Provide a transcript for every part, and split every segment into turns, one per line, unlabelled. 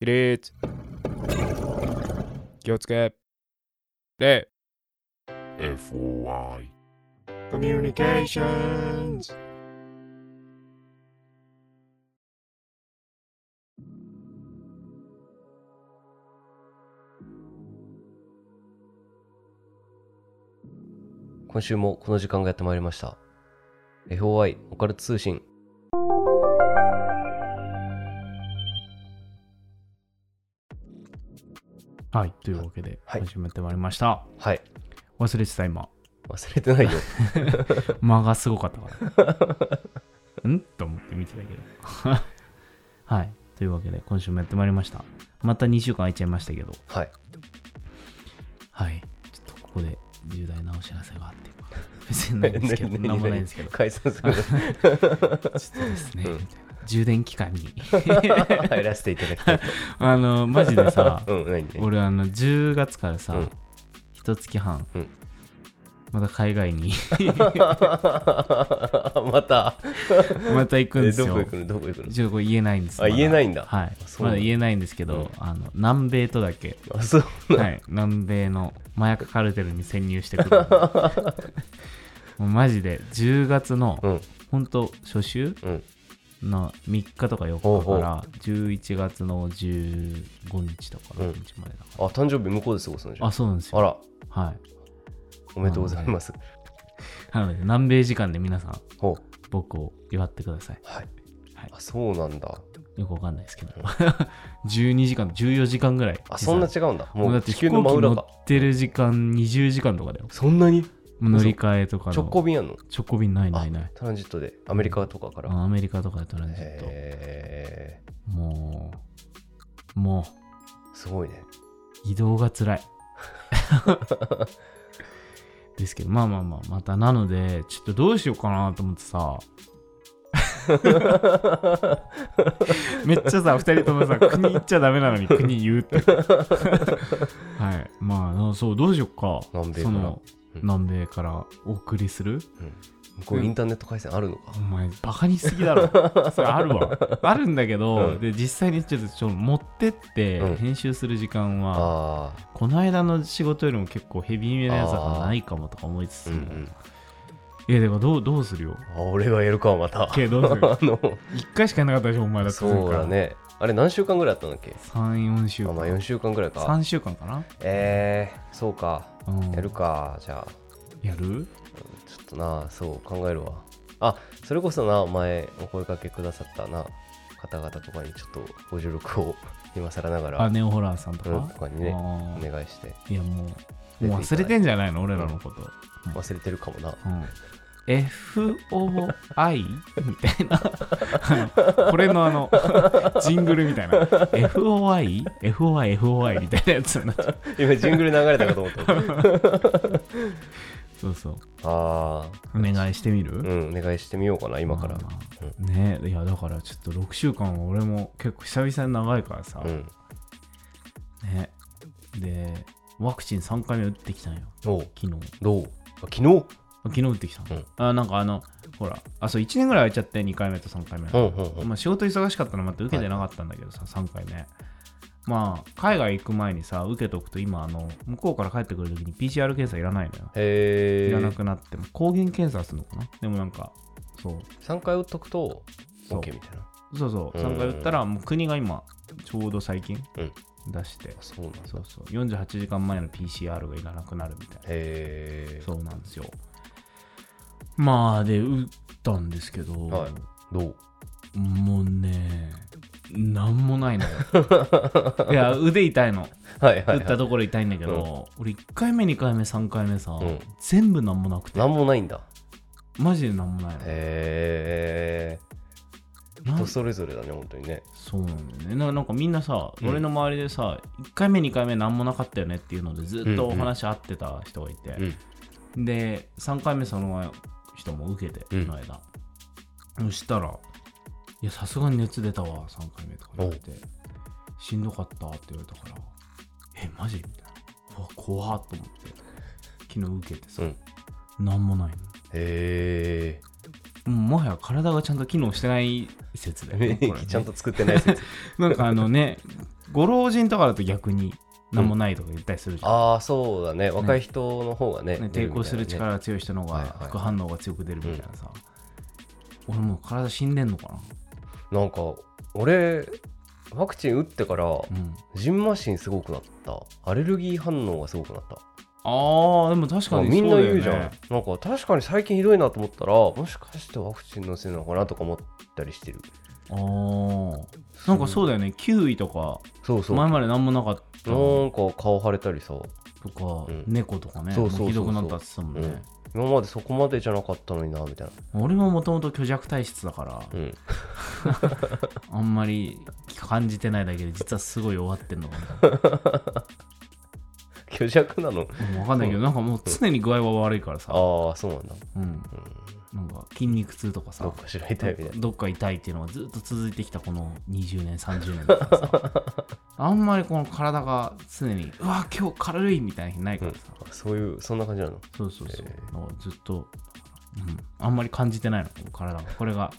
起立気をつけ。礼
FOI
コミュニケーションズ。
今週もこの時間がやってまいりました。FOI オカルト通信。
はい、というわけで、
はい
始めてまいりました。
はい。
忘れてた、今。
忘れてないよ。
間がすごかったから。ん？と思って見てたけど。はい、というわけで、今週もやってまいりました。また2週間空いちゃいましたけど、
はい。
はい、ちょっとここで重大なお知らせがあって。別にないんですけど、
何
なんもないんですけど、ちょ
解散する。
っとですね、
うん
充電期間に。
入らせていただきたい。
あの、マジでさ、
うん、
俺あの10月からさ、
うん。
一月半、
うん。
また海外に。
また。
また行くんですよ。
えどこ行くの？どこ行くの？
ちょっと言えないんです
あ言えないんだ。
はい。まだ言えないんですけど、
うん。
あの南米とだけ。
あ、そう。
はい。南米の麻薬カルテルに潜入してくる。もうマジで10月の
うん。
本当初週
うん。
の3日とか4
ほうほう
日から11月の15日とか6日までだか
あ、誕生日向こうで過ごすのじ
ら、
ゃん。
あそうなんですよ
あら、
はい
おめでとうございます。
なので南米時間で皆さん。僕を祝ってください
はい。
はい
あ、そうなんだ。
よくわかんないですけど 12時間14時間ぐらい
あ、そんな違うんだ。
もうだって飛行機乗。ってる時間20時間とかだよ
そんなに？
乗り換えとかの。
直行便やんの？
直行便ないないない。
トランジットで、アメリカとかから？
あアメリカとかでトランジッ
へ
トもうも
ー、すごいね。
う移動が辛い。ですけどまあまあまあまたなのでちょっとどうしようかなと思ってさ。めっちゃさ2人ともさ国行っちゃダメなのに国言うって。はい。まあそうどうしようか。
南米
その
うん
南米からお送りする？
向こうインターネット回線あるのか？
お前バカにしすぎだろ。それあるわ。あるんだけど、
うん。
で実際にちょっとちょ持ってって
うん。
編集する時間は、
あ
この間の仕事よりも結構ヘビーめなやつがないかもとか思いつつ
あ、うん
も、
うん。
いやでもどうどうするよ？
あ、俺がやるか、また。
けどどうする？
あの、
1回しかやんなかったでしょお前だって
そうだね。あれ何週間ぐらいあったんだっけ
？34週間。
あまあ4週間ぐらいか。
3週間かな、
えー、そうか。
うん、
やるか。じゃあ、
やる？
ちょっとな、そう考えるわ。あ、それこそな、前お声掛けくださったな、方々とかにちょっとご助力を今更ながら、
あネオホラーさんとか,、
うんとかにね、
あ
お
ー
願いして、
いやもうもう忘れてんじゃないの？俺らのこと、
忘れてるかもな。
うん、FOI みたいな。これのあのジングルみたいな。FOI?FOI?FOI みたいなやつになっちゃう。
今、ジングル流れたかと思った。
そうそう。
あ
お願いしてみる、
ー、うん、お願いしてみようかな、今から。
まあまあねいやだからちょっと6週間は俺も結構久々に長いからさ、
うん。
ね。でワクチン3回目打ってきたんよ。昨日。
どう？あ昨日？
昨日打ってきたの、
うん。
あなんかあのほらあそう1年ぐらい空いちゃって2回目と3回目、
うんうんうん。
まあ、仕事忙しかったのもあって受けてなかったんだけどさ、3回目。まあ海外行く前にさ受けとくと今あの向こうから帰ってくるときに PCR 検査いらないのよ。
へー。
いらなくなっても抗原検査するのかな？でもなんかそう。
3回打っとくと OK みたいな。
そうそう。
うん。
3回打ったらもう国が今ちょうど最近
うん。
出して、
あそう。
そうそう。48時間前の PCR がいらなくなるみたいな。そうなんですよまあで打ったんですけど、
はい。どう？
もうねなんもないのよ。いや腕痛いの。
はいはい、はい。
打ったところ痛いんだけど、俺1回目2回目3回目さ、
ん。
全部なんもなくて。
なんもないんだ。
マジでなんもないの。
へー。
なん
人それぞれだね、本当にね。
そうなんだよね。ななんかみんなさ、
うん。
俺の周りでさ1回目2回目なんもなかったよねっていうのでずっとお話合ってた人がいて、
うん。
で3回目その人も受けて、
うん。
この間。そしたら「いやさすがに熱出たわ3回目」とか言われて「しんどかった」って言われたから「えマジ?」みたいな。うわ怖っと思って。昨日受けてさ、
うん。
なんもないの。
へ
もうもはや体がちゃんと機能してない説だよね。ね
ちゃんと作ってない説。
なんかあのね5ご老人とかだと逆に何もないとか言ったりするじゃん、
ああそうだね。若い人の方がね
ね、
ね。
抵抗する力が強い人の方
はいはい。
が副反応が強く出るみたいなさ、俺もう体死んでんのか
な？んか俺ワクチン打ってから
なうん。
ジンマシンすごくなった。アレルギー反応がすごくなった。
あーでも確かに
みんな
そうだよね。
言うじゃん、なんか確かに最近ひどいなと思ったらもしかしてワクチンのせいなのかなとか思ったりしてる。
あー。なんかそうだよね。キウイとか
そうそう。
前まで何もなかった
なんか顔腫れたりさ、
とか、
うん。
猫とかね
そうそうそうそう。
もうひどくなったって言ってたもんね、
今までそこまでじゃなかったのになみたいな。
俺ももともと虚弱体質だから、
うん。
あんまり感じてないだけで実はすごい弱ってんのかな。
虚弱なの？
分かんないけど、なんかもう常に具合は悪いからさ、
ああそうなんだ、
うん、
うん、
なんか筋肉痛とかさ
どっかしら痛いみたいな。
どっか痛いっていうのがずっと続いてきたこの20年30年だからさ。あんまりこの体が常にうわ今日軽いみたいな日ないからさ、
あそういうそんな感じなの？
そうそうそう、
へえ
だからずっと、うん、あんまり感じてないの体が。これが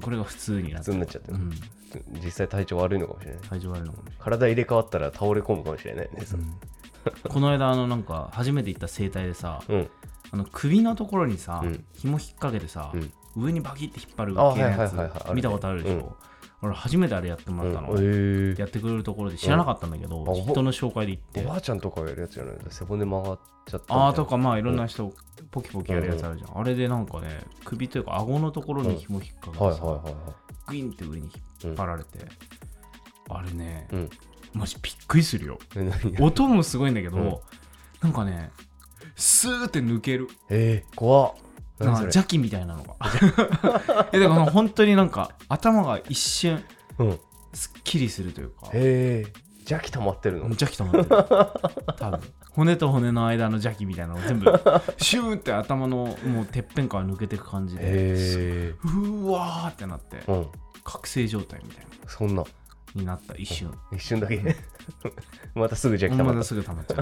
これが普通になっ
ちゃってる。
うん。
実際体調悪いのかもしれない。
体調悪いのかもしれない。
体入れ替わったら倒れ込むかもしれないね、そ
この間あのなんか初めて行った整体でさ
うん。
あの首のところにさ、
うん。
紐引っ掛けてさ、
うん。
上にバキって引っ張る
あ
系のやつ見たことあるでしょ、
うん。
俺初めてあれやってもらったの、
うん。え
やってくれるところで知らなかったんだけど、人の紹介で行って。
おばあちゃんとかがやるやつじゃない背骨曲がっちゃった
あーとかまあいろんな人、ポキポキやるやつあるじゃん、あれでなんかね首というか顎のところに紐引っ掛けてグインって上に引っ張られて、あれね、
うん
マジびっくりするよ。
え何？
音もすごいんだけど、
うん。
なんかねスーって抜ける。
えー、怖っ。
なんか
何それ
邪気みたいなのが。えだから本当になんか頭が一瞬
うん。
すっきりするというか。
へえ邪気溜まってるの？
邪気溜まってる。多分。骨と骨の間の邪気みたいなのが全部 シューって頭のもうてっぺんから抜けていく感じでうー。わーってなって
うん。
覚醒状態みたいな。
そんな
になった一瞬。
一瞬だけ。またすぐ邪気溜まった。
まだすぐ溜まっちゃ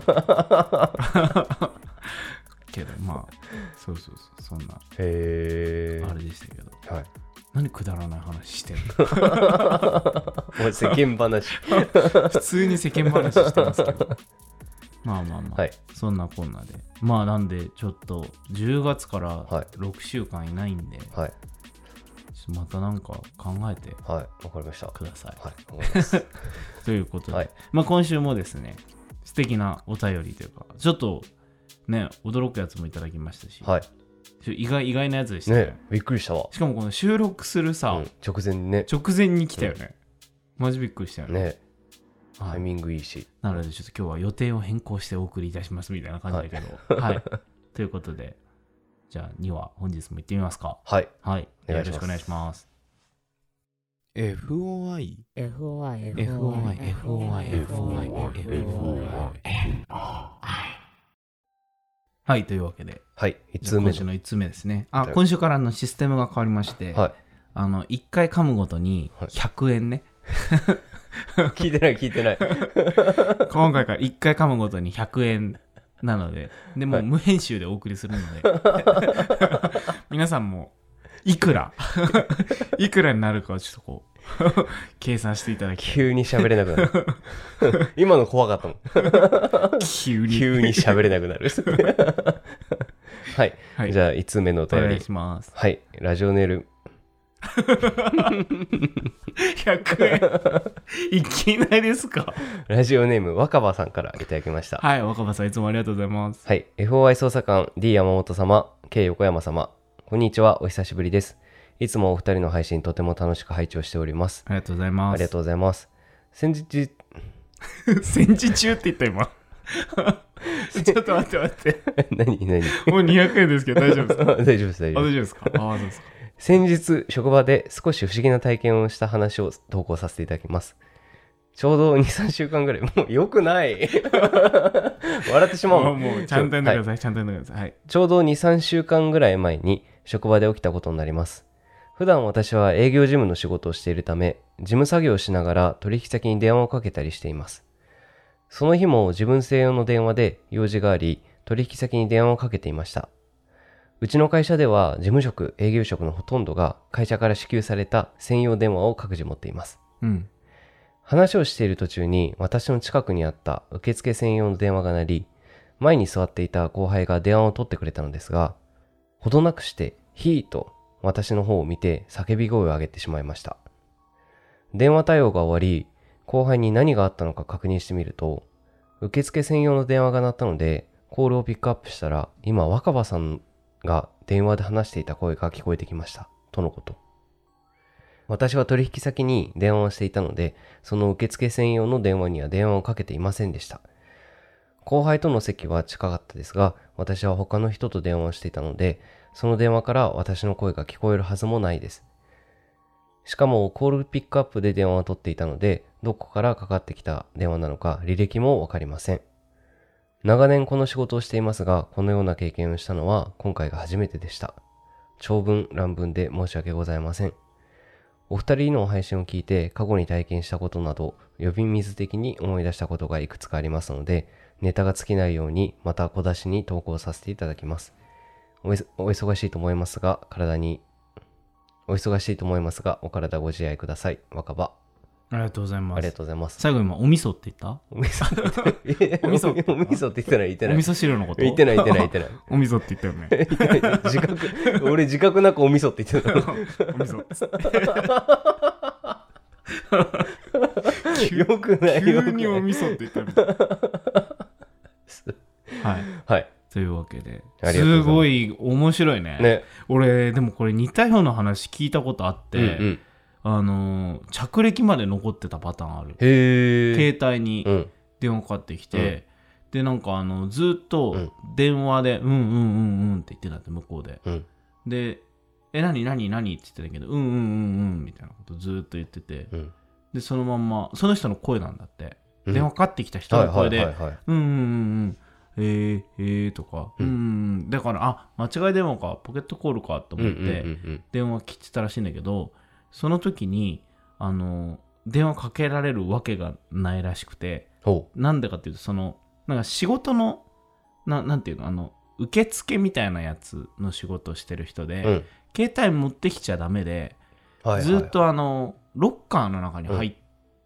う。けどまあそうそうそうそんな
へえ
あれでしたけど。
はい。
何くだらない話してんの？
世間話。
普通に世間話してますけど。まあまあまあ、
はい。
そんなこんなで。まあなんでちょっと10月から
はい。
6週間いないんで、
はい
またなんか考えて
はいわかりました。は
ください、
いわかります。
ということで、
はい。
まあ今週もですね素敵なお便りというかちょっとね驚くやつもいただきましたし、
はい。
ちょ意外意外なやつでしたね
ねびっくりしたわ。
しかもこの収録するさ、
うん直前にね。
直前に来たよね、マジびっくりしたよね。
ね。
はい。
タイミングいいし。
なのでちょっと今日は予定を変更してお送りいたしますみたいな感じだけど。はい、ということでじゃあ2話本日も行ってみますか。
はい。
はい。
お願いします。
よろしくお願いします。
FOI
FOI
FOI FOI FOI はい。というわけで。
はい。1
じゃ
通目
あ今週の1つ目ですね。あ
はい。
今週からのシステムが変わりまして、
はい。
あの1回噛むごとに
はい。
100円ね、
聞いてない聞いてない。
今回から1回噛むごとに100円なので、でも無編集でお送りするので、皆さんもいくら、いくらになるかをちょっとこう、計算していただき、
急に喋れなくなる。今の怖かったもん。
急に。
急に喋れなくなる。はい、
はい。
じゃあ1通目のお
お願い
便り
します。
はい。ラジオネール
100円。いきなりですか？
ラジオネーム若葉さんからいただきました
はい、若葉さんいつもありがとうございます。
はい FOI 捜査官 D 山本様 K 横山様こんにちはお久しぶりですいつもお二人の配信とても楽しく拝聴しております
ありがとうございます。
ありがとうございます先日
う。戦時中って言った今。ちょっと待って待って。
何何？
もう200円ですけど大丈夫ですか？
大丈夫です大
あ、
丈夫です
大丈夫ですか？あ、そうですか。
先日職場で少し不思議な体験をした話を投稿させていただきますちょうど23週間ぐらいもうよくない 笑ってしまう
もうもうちゃんと読んで
はい
ください、ちゃんと読んでください。はい。
ちょうど2、3週間ぐらい前に職場で起きたことになります。普段私は営業事務の仕事をしているため、事務作業をしながら取引先に電話をかけたりしています。その日も自分専用の電話で用事があり、取引先に電話をかけていました。うちの会社では事務職、営業職のほとんどが会社から支給された専用電話を各自持っています。
うん。
話をしている途中に私の近くにあった受付専用の電話が鳴り、前に座っていた後輩が電話を取ってくれたのですが、ほどなくして、ヒーと私の方を見て叫び声を上げてしまいました。電話対応が終わり、後輩に何があったのか確認してみると、受付専用の電話が鳴ったので、コールをピックアップしたら、今若葉さんが電話で話していた声が聞こえてきました。とのこと。私は取引先に電話をしていたので、その受付専用の電話には電話をかけていませんでした。後輩との席は近かったですが、私は他の人と電話をしていたので、その電話から私の声が聞こえるはずもないです。しかも、コールピックアップで電話を取っていたので、どこからかかってきた電話なのか履歴もわかりません。長年この仕事をしていますが、このような経験をしたのは今回が初めてでした。長文乱文で申し訳ございません。お二人の配信を聞いて過去に体験したことなど呼び水的に思い出したことがいくつかありますのでネタが尽きないようにまた小出しに投稿させていただきますおお忙しいと思いますが体にお忙しいと思いますがお体ご自愛ください若葉
ありがとうございます。
ありがとうございます。
最後今、お味噌って言った？
お味噌って
お味噌
お味噌って言ってない言ってない。
お味噌汁のこと？
言ってない言ってない言ってない。
お味噌って言ったよね。
自覚。俺自覚なくお味噌って言ってた
お味噌。
よくないよ
急にお味噌って言ったみたい。はい。
はい。
というわけで。
す
ごい面白いね。
ね。
俺でもこれ似たような話聞いたことあって、
うんうん
あのー着歴まで残ってたパターンある。携帯に
うん。
電話かかってきて、でなんかあのずっと
うん。
電話で「うんうんうんうん」って言ってたって向こうで。
うん。
で「え何何何?」って言ってたけど「うんうんうんうん」みたいなことずっと言ってて。
うん。
でそのまんまその人の声なんだって、
うん。
電話かかってきた人
はい
の声でうんうんうんうん。えー、えーとか、
う
うんん、うん、だから、あ、間違い電話か、ポケットコールかと思って、
うんうんうん。
電話切ってたらしいんだけど、その時に、あの、電話かけられるわけがないらしくて、
ほ
なんでかっていうと、その、なんか仕事の、ななんていうの、あの、受付みたいなやつの仕事をしてる人で、
ううん。
携帯持ってきちゃダメで、
はいはい
ずっとあの、ロッカーの中に入っ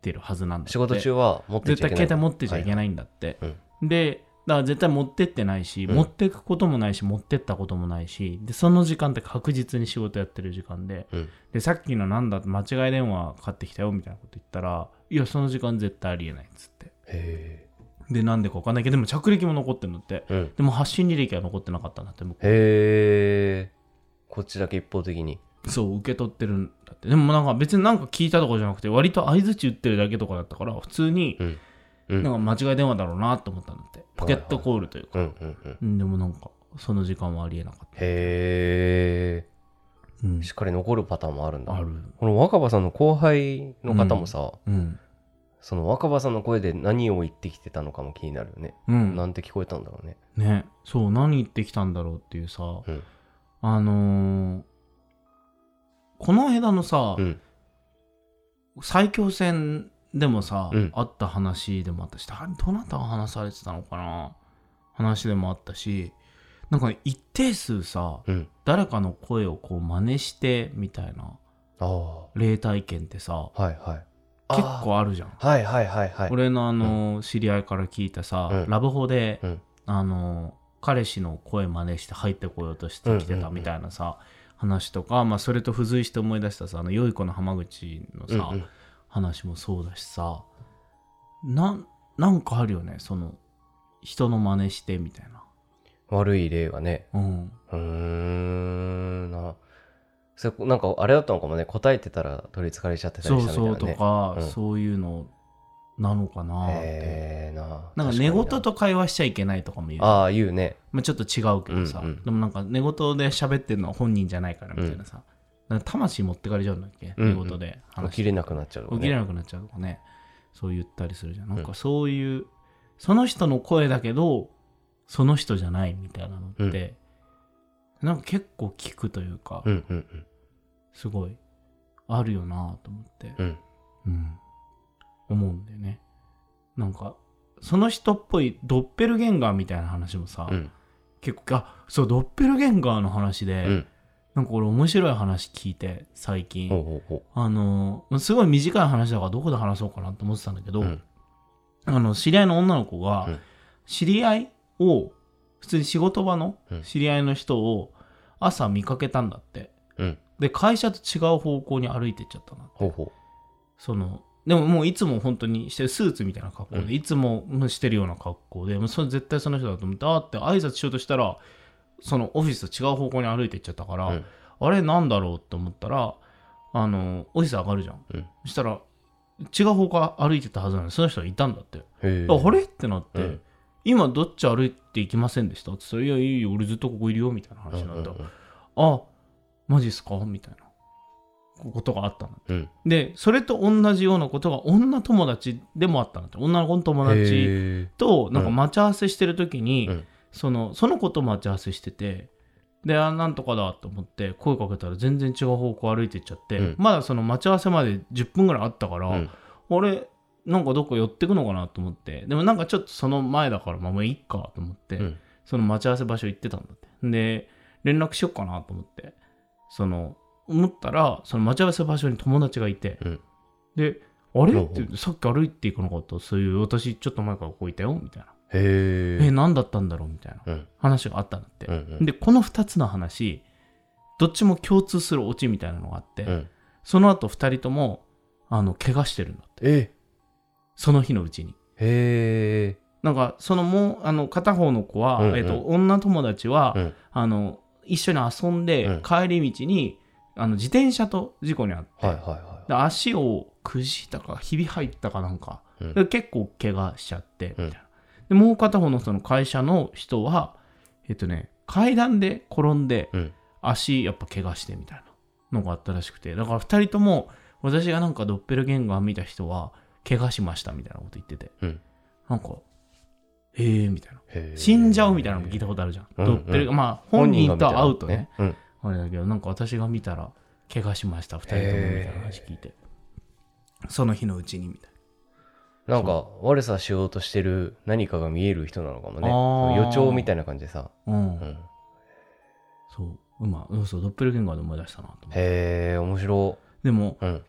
てるはずなんだって。
仕事中は持って
絶対携帯持ってちゃいけ
い
ないんだって、
はい。
でだから絶対持ってってないし、
うん。
持ってくこともないし持ってったこともないしでその時間って確実に仕事やってる時間で
うん。
でさっきのなんだ間違い電話かかってきたよみたいなこと言ったらいやその時間絶対ありえないっつって。
へ
でなんでか分かんないけどでも着歴も残ってるんだって。
えうん。
でも発信履歴は残ってなかったんだって向こう
へえ。こっちだけ一方的に。
そう受け取ってるんだって。でもなんか別になんか聞いたとかじゃなくて割と相づち打ってるだけとかだったから普通に
うんうん。
なんか間違い電話だろうなと思ったんだって。ポケットコールというか。
うんうんうん。
うんでもなんか、その時間はありえなかった。
へ
うん。
えしっかり残るパターンもあるんだ。
ある。
この若葉さんの後輩の方もさ
うん。
その若葉さんの声で何を言ってきてたのかも気になるよね。
うん。
なんて聞こえたんだろうね。
ね。そう、何言ってきたんだろうっていうさ、
うん。
あのーこの間のさ、
うん。
最強戦でもさ、
うん。
あった話でもあったし、誰どなたが話されてたのかな？話でもあったし、なんか一定数さ、
うん。
誰かの声をこう真似してみたいな
ああ。
霊体験ってさ、
はいはい。
結
あ
構あるじゃん。
ー。はいはいはいはい。
俺のあの、知り合いから聞いたさ、
うん。
ラブホで、
うん。
あの彼氏の声真似して入ってこようとしてきてたみたいなさ、話とか、まあ、それと付随して思い出したさあの良い子の浜口のさ、
うんうん
話もそうだしさなんなんかあるよねその人の真似してみたいな。
悪い例がね。
うん。
うーん。な。それなんかあれだったのかもね。答えてたら取りつかれちゃってたり
そう
したみたいなね。
そうとか、
うん。
そういうのなのかなって、
へえな。
なんか寝言と会話しちゃいけないとかも言う
ああ言うね。
まあ、ちょっと違うけどさ、
うんうん。
でもなんか寝言で喋ってるのは本人じゃないからみたいなさ、なん。か魂持ってかれちゃうんだっけ、
うんうん。
寝言で話。
起きれなくなっちゃうとか
起きれ
ね
なくなっちゃうとかね。そう言ったりするじゃん。なんかそういう、その人の声だけどその人じゃないみたいなのって、なんか結構聞くというか、
うんうんうん。
すごいあるよなと思って、
うん。
うん、思うんだよね。なんかその人っぽいドッペルゲンガーみたいな話もさ、
うん。
結構あそうドッペルゲンガーの話で、
うん
なんか俺面白い話聞いて最近、あのすごい短い話だからどこで話そうかなと思ってたんだけど、
うん。
あの知り合いの女の子が、
うん。
知り合いを普通に仕事場の
うん。
知り合いの人を朝見かけたんだって。
う。うん。
で会社と違う方向に歩いてっちゃったな
ほうほ
そのでももういつも本当にしてるスーツみたいな格好で、
うん。
いつもしてるような格好でもうそれ絶対その人だと思ってあーって挨拶しようとしたらそのオフィスと違う方向に歩いてっちゃったから、
うん。
あれなんだろうって思ったらあのオフィス上がるじゃん、
うん。
そしたら違う方向歩いてたはずなのにその人がいたんだって。ああれ？ってなって、
うん。
今どっち歩いていきませんでした？って言ったらいやいいよ俺ずっとここいるよみたいな話になった、
うんうん
あマジっすか？みたいなことがあったの。
うん。
でそれと同じようなことが女友達でもあったんだって。女の子の友達
へ
となんか待ち合わせしてる時に、
うん
そのその子と待ち合わせしててであなんとかだと思って声かけたら全然違う方向歩いてっちゃって、
うん。
まだその待ち合わせまで10分ぐらいあったから、
うん。
あれなんかどっか寄ってくのかなと思ってでもなんかちょっとその前だからまあもういいかと思って、
うん。
その待ち合わせ場所行ってたんだって。で連絡しよっかなと思ってその思ったらその待ち合わせ場所に友達がいて、
うん。
であれ？ってさっき歩いていかなかったそういう私ちょっと前からここいたよみたいな、
へえ。
え何だったんだろうみたいな
うん。
話があったんだって、
うんうん。
でこの2つの話どっちも共通するオチみたいなのがあって、
うん。
その後2人ともあの怪我してるんだって。
え
その日のうちに。
へえ。
なんかそのもうあの片方の子は、
うんうん。
えっと女友達は、
うん。
あの一緒に遊んで、
うん。
帰り道にあの自転車と事故に遭って、
はいはいは
で足をくじいたかひび入ったかなんか、結構怪我しちゃってみたいな、
うん
でもう片方のその会社の人はえっとね階段で転んで、
うん。
足やっぱ怪我してみたいなのがあったらしくてだから2人とも私がなんかドッペルゲンガー見た人は怪我しましたみたいなこと言ってて、
うん。
なんかへえみたいな。死んじゃうみたいなのも聞いたことあるじゃん、
うん
ドッペルまあ本人と会うとね。
うん。
あれだけどなんか私が見たら怪我しました2人ともみたいな話聞いて。その日のうちにみたい
なんか悪さしようとしてる何かが見える人なのかもね。予兆みたいな感じでさ。
なうん、
うん。
そう。うまうんそう。ドッペルゲンガーで思い出したなと
へえ、面白。
でも
い。うん。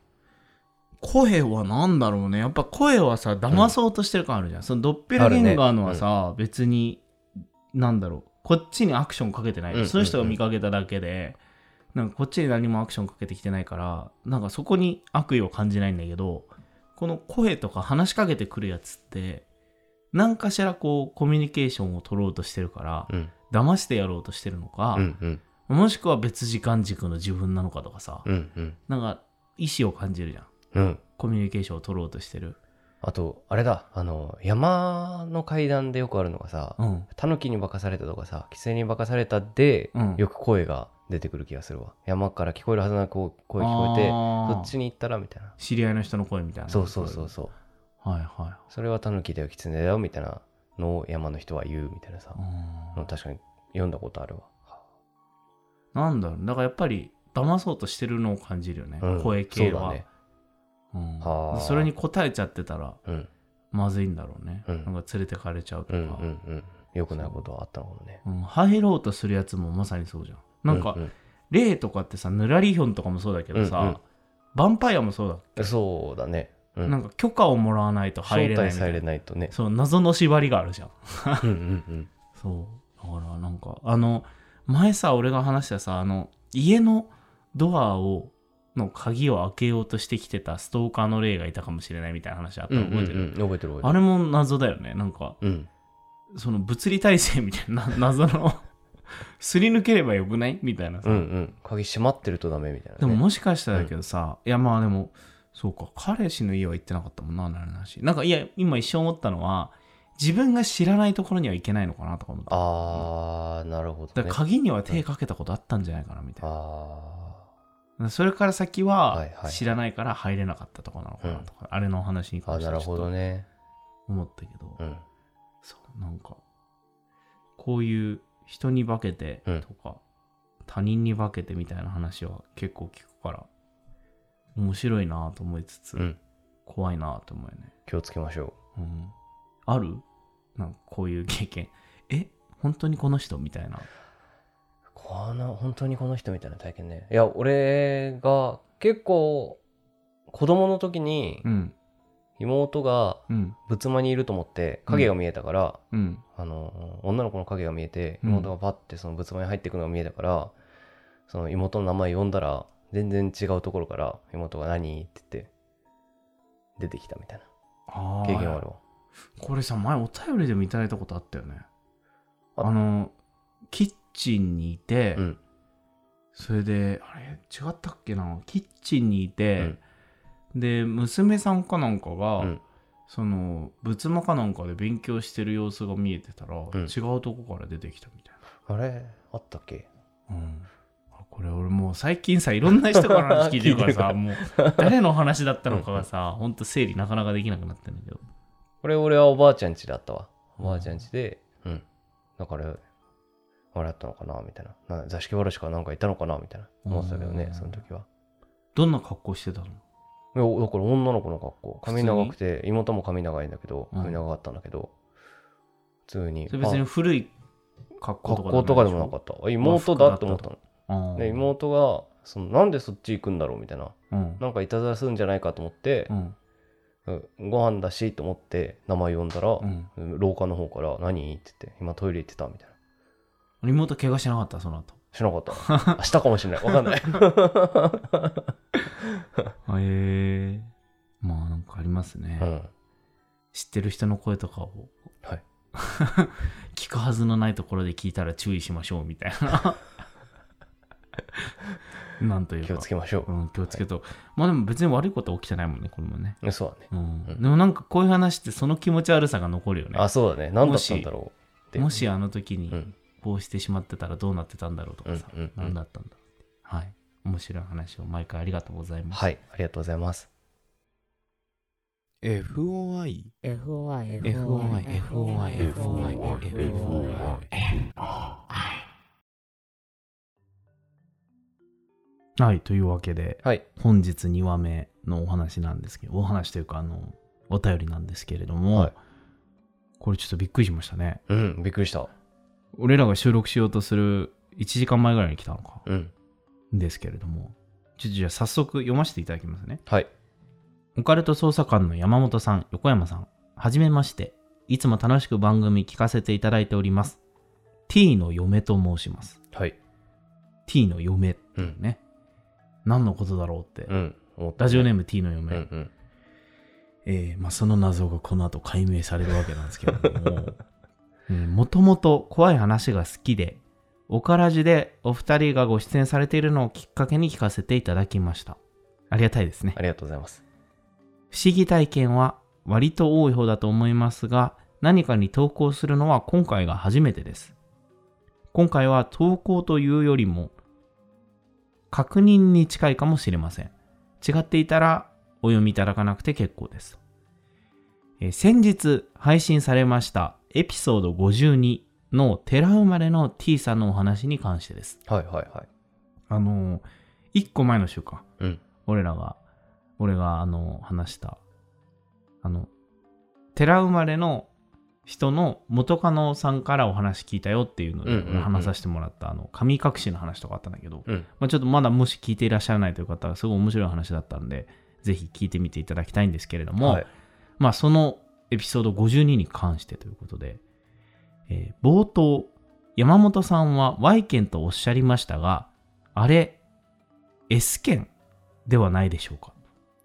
声は何だろうね。やっぱ声はさ騙そうとしてる感あるじゃん、そのドッペルゲンガーのはさ、別になんだろう。こっちにアクションかけてない、
うんうんうん。
その人が見かけただけでなんかこっちに何もアクションかけてきてないからなんかそこに悪意を感じないんだけどこの声とか話しかけてくるやつって何かしらこうコミュニケーションを取ろうとしてるから、
うん。
騙してやろうとしてるのか
う、んうん。
もしくは別時間軸の自分なのかとかさ、
うんうん。
なんか意思を感じるじゃん
うん。
コミュニケーションを取ろうとしてる
あと、あれだ、あの、山の階段でよくあるのがさ、
うん
タヌキに化かされたとかさ、キツネに化かされたで、
うん
よく声が出てくる気がするわ。山から聞こえるはずな声聞こえて、そっちに行ったらみたいな。
知り合いの人の声みたいな
そうそうそうそう。
はいは
それはタヌキだよ、キツネだよ、みたいなのを山の人は言うみたいなさ確かに読んだことあるわ。
なんだろうだからやっぱり騙そうとしてるのを感じるよね、
うん
声系は
そうだね。
うん
はあ
それに答えちゃってたら
うん。
まずいんだろうね、
うん
なんか連れてかれちゃうとか、
うんうんうん。よくないことはあったのかもね。
うん入ろうとするやつもまさにそうじゃんなんか、
うう
霊とかってさヌラリヒョンとかもそうだけどさ、
うんうん
ヴァンパイアもそうだ、
そうだね。うん
なんか許可をもらわないと入れないみたいな
れないとね。
そう謎の縛りがあるじゃん
うんうんうん。
そうだからなんかあの前さ俺が話したさあの家のドアをの鍵を開けようとしてきてたストーカーの霊がいたかもしれないみたいな話あった
うんうん
の覚えてる、
うん覚えてる覚えてる。
あれも謎だよねなんか
うん。
その物理体制みたいなな 謎のすり抜ければよくない？みたいなさ、
うんうん。鍵閉まってるとダメみたいなね。
でももしかしたらだけどさ、いやまあでもそうか彼氏の家は行ってなかったもんななる話。なんかいや今一瞬思ったのは自分が知らないところには行けないのかなとか思った。
あー、なるほどね。
だから。鍵には手かけたことあったんじゃないかなみたいな、
あ
それから先
はいは
はい。知らないから入れなかったとこなのかなとか、あれのお話に関してはちょっと
なるほどね。
思ったけど、
うん。
そうなんかこういう人に化けて
うん。
とか、他人に化けてみたいな話は結構聞くから面白いなと思いつつ、
うん。
怖いなと思うよね、
気をつけましょ
う。ん、ある？なんかこういう経験。え？本当にこの人みたいな。
う。この本当にこの人みたいな体験ね。いや俺が結構子供の時に
うん
妹が
うん。
仏間にいると思って影が見えたから、
うん。
あの女の子の影が見えて
うん。
妹がパッてその仏間に入っていくのが見えたから、その妹の名前呼んだら全然違うところから妹が「何?」って言って出てきたみたい
あ
な
ー。
経験はあるわ。
これさ前お便りでもいただいたことあったよね。
あ。
あのキッチンにいて、
うん。
それであれ違ったっけな？キッチンにいて、
うん
で娘さんかなんかが、
うん。
その仏間かなんかで勉強してる様子が見えてたら、
ん。
違うとこから出てきたみたい
あれ？あったっけ？
な、うん、あこれ俺もう最近さいろんな人から話聞いてるからさ もう誰の話だったのかがさほん。と整理なかなかできなくなってるんだけど。
これ俺はおばあちゃん家であったわ。おばあちゃん家でうん。だからあれだったのかな？みたいな。な座敷わらしかなんかいたのかな？みたいな。思ってたけど
うん。
ねその時は。
どんな格好してたの？
いやだから女の子の格好。髪長くて妹も髪長いんだけど
うん。
髪長かったんだけど普通に。
それ別に
あ
古い格好とか
格好とかでもなか
っ
った。あ妹だって思ったの。
た
で妹がそのなんでそっち行くんだろうみたいな。
うん。
なんかいたずらするんじゃないかと思って
う、ん。
うんご飯だしと思って名前呼んだら、
うん。
廊下の方から「何?」って言って「今トイレ行ってた」みたいな。
妹怪我しなかった？その後
しなかった明日かもしれない。わかんない。
へえまあなんかありますね、
うん。
知ってる人の声とかを。
はい。
聞くはずのないところで聞いたら注意しましょうみたいな。なんというか。
気をつけましょう、
うん、気をつけと、まあでも別に悪いことは起きてないもんねこれもね、
そうだね。
うん。
うん。
でもなんかこういう話ってその気持ち悪さが残るよね。
あそうだね。何だったんだろうって。
もしあの時に
うん
こうしてしまってたらどうなってたんだろうとかさ、
うんうんうん。
何だったんだろうって。はい。面白い話を毎回ありがとうございます、
はいありがとうございます。
FOI
FOI
FOI FOI FOI FOI
はいというわけで
はい。
本日2話目のお話なんですけどお話というかあのお便りなんですけれども、
はい。
これちょっとびっくりしましたね。
うんびっくりした
俺らが収録しようとする1時間前ぐらいに来たのか。
うん。
ですけれども。ちょじゃあ早速読ませていただきますね。
はい。
オカルト捜査官の山本さん横山さん。はじめまして。いつも楽しく番組聞かせていただいております。T の嫁と申します。
はい。
T の嫁って
うん。
ね、何のことだろうって、
うん。
ラジオネーム T の嫁、
うんうん。
えーまあ、その謎がこの後解明されるわけなんですけれども もともと怖い話が好きでオカラジでお二人がご出演されているのをきっかけに聞かせていただきました。ありがたいですね。
ありがとうございます。
不思議体験は割と多い方だと思いますが何かに投稿するのは今回が初めてです。今回は投稿というよりも確認に近いかもしれません。違っていたらお読みいただかなくて結構です、えー先日配信されましたエピソード52の寺生まれの T さんのお話に関してです。
はいはいはい。
あのー、1個前の週か。
うん。
俺らが、俺があの、話した、あの、寺生まれの人の元カノさんからお話聞いたよっていうので、話させてもらった、あの、神隠しの話とかあったんだけど、
うん。
まあ、ちょっとまだもし聞いていらっしゃらないという方は、すごい面白い話だったんで、ぜひ聞いてみていただきたいんですけれども、
はい。
まあ、そのエピソード52に関してということで、えー冒頭、山本さんは Y 県とおっしゃりましたが、あれ、S 県ではないでしょうか？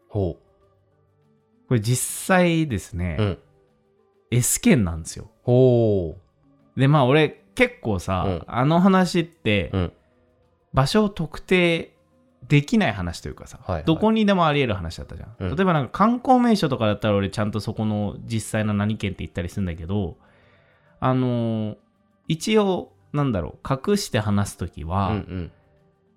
ほ
これ実際ですね、
ううん
S 県なんですよ。
ほ
で、まあ俺結構さ、
うん。
あの話って、
ううん。
場所を特定できない話というかさ、
はいはい。
どこにでもあり得る話だったじゃん。
うん。
例えばなんか観光名所とかだったら俺ちゃんとそこの実際の何県って言ったりするんだけど、あのー一応、なんだろう、隠して話すときは、
うんうん。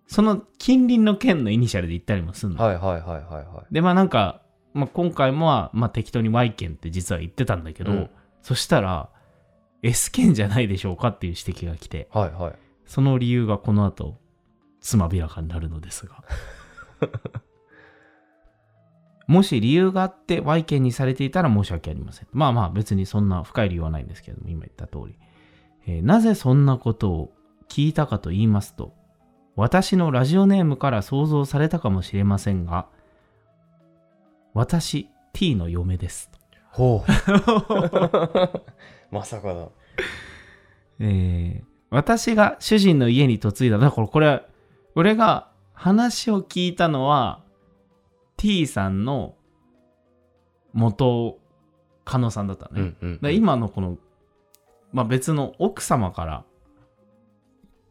その近隣の県のイニシャルで言ったりもするの。
はいはいはいはいはい。
で、まあなんか、まあ、今回もは、まあ、適当に Y 県って実は言ってたんだけど、
うん。
そしたら、S 県じゃないでしょうかっていう指摘が来て、
はいはい。
その理由がこの後、つまびらかになるのですが。もし理由があって Y 県にされていたら申し訳ありません。まあまあ別にそんな深い理由はないんですけれども、今言った通り。えーなぜそんなことを聞いたかと言いますと、私のラジオネームから想像されたかもしれませんが、私、T の嫁です。
ほう まさかだ
えー私が主人の家に嫁いだ。だからこれ、俺が話を聞いたのは、T さんの元カノさんだったね。
うんうん
だから今のこの、まあ、別の奥様から、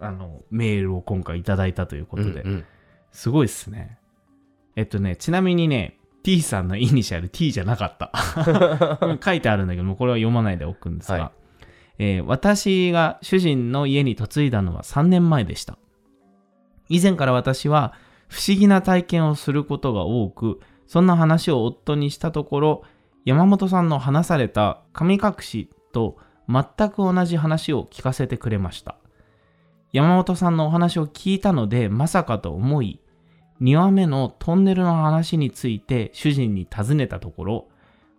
あの、メールを今回いただいたということで、
うんうん
すごいっすね。えっとね、ちなみにね、T さんのイニシャル T じゃなかった。書いてあるんだけども、これは読まないでおくんですが、
はい
えー私が主人の家に嫁いだのは3年前でした。以前から私は不思議な体験をすることが多く、そんな話を夫にしたところ、山本さんの話された神隠しと全く同じ話を聞かせてくれました。山本さんのお話を聞いたので、まさかと思い、2話目のトンネルの話について主人に尋ねたところ、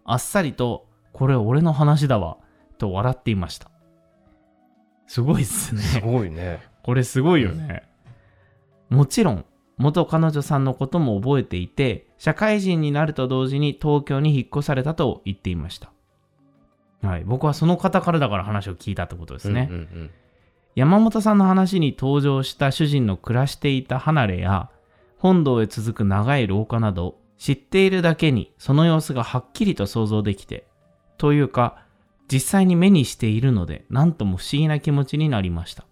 あっさりと、これ俺の話だわ、と笑っていました。すごいっす
す
ね。
ごいね
これすごいよね。もちろん、元彼女さんのことも覚えていて、社会人になると同時に東京に引っ越されたと言っていました。はい。僕はその方からだから話を聞いたってことですね。
うんうん
山本さんの話に登場した主人の暮らしていた離れや本堂へ続く長い廊下など知っているだけにその様子がはっきりと想像できてというか実際に目にしているので何とも不思議な気持ちになりました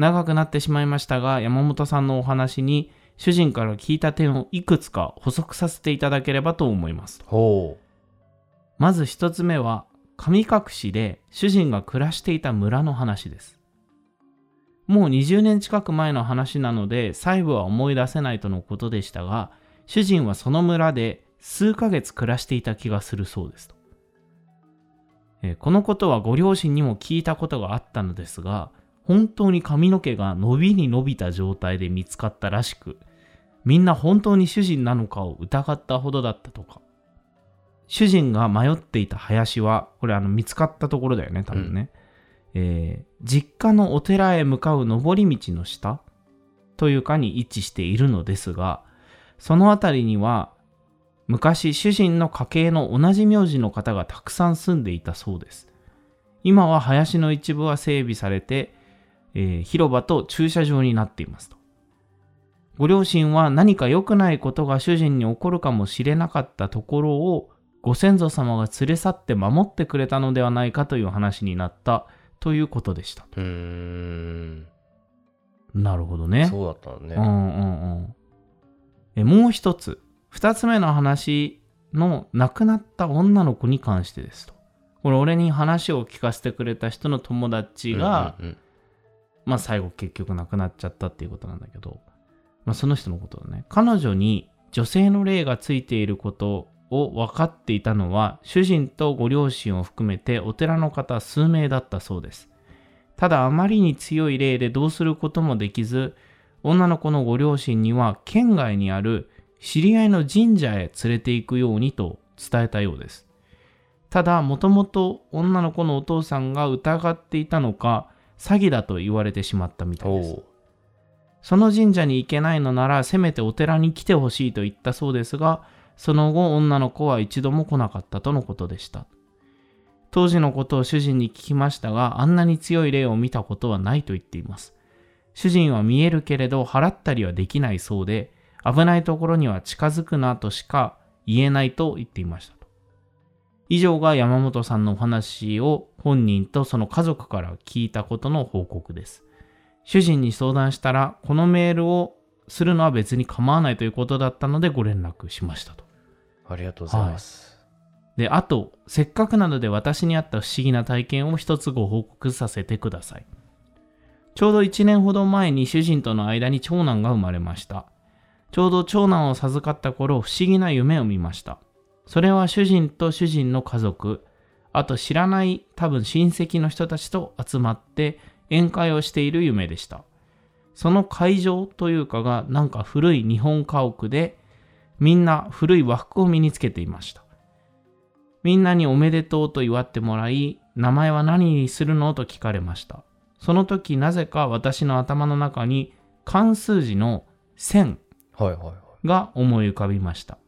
長くなってしまいましたが山本さんのお話に主人から聞いた点をいくつか補足させていただければと思います
ほ
まず一つ目は神隠しで主人が暮らしていた村の話です。もう20年近く前の話なので細部は思い出せないとのことでしたが、主人はその村で数ヶ月暮らしていた気がするそうですと。えーこのことはご両親にも聞いたことがあったのですが、本当に髪の毛が伸びに伸びた状態で見つかったらしく、みんな本当に主人なのかを疑ったほどだったとか。主人が迷っていた林は、これあの見つかったところだよね、多分ね。えー実家のお寺へ向かう上り道の下というかに位置しているのですが、その辺りには昔主人の家系の同じ名字の方がたくさん住んでいたそうです。今は林の一部は整備されて、えー広場と駐車場になっていますと。ご両親は何か良くないことが主人に起こるかもしれなかったところをご先祖様が連れ去って守ってくれたのではないかという話になったということでした。
ううーん
なるほどね。
そうだったのね
うんうんうん。えもう一つ、二つ目の話の亡くなった女の子に関してですと。これ俺に話を聞かせてくれた人の友達が、
うんうん
まあ最後結局亡くなっちゃったっていうことなんだけど、まあその人のことだね。彼女に女性の霊がついていることを分かっていたのは、主人とご両親を含めてお寺の方数名だったそうです。ただあまりに強い霊でどうすることもできず、女の子のご両親には県外にある知り合いの神社へ連れて行くようにと伝えたようです。ただ、もともと女の子のお父さんが疑っていたのか、詐欺だと言われてしまったみたいです。その神社に行けないのなら、せめてお寺に来てほしいと言ったそうですが、その後、女の子は一度も来なかったとのことでした。当時のことを主人に聞きましたが、あんなに強い霊を見たことはないと言っています。主人は見えるけれど、払ったりはできないそうで、危ないところには近づくなとしか言えないと言っていましたと。以上が山本さんのお話を本人とその家族から聞いたことの報告です。主人に相談したら、このメールをするのは別に構わないということだったのでご連絡しましたと。
ありがとうございます、
で、あと、せっかくなので私にあった不思議な体験を一つご報告させてください。ちょうど1年ほど前に主人との間に長男が生まれました。ちょうど長男を授かった頃、不思議な夢を見ました。それは主人と主人の家族、あと知らない多分親戚の人たちと集まって宴会をしている夢でした。その会場というかがなんか古い日本家屋でみんな古い和服を身につけていました。みんなにおめでとうと祝ってもらい、名前は何にするのと聞かれました。その時なぜか私の頭の中に漢数字の1000
はいはいはい。
が思い浮かびました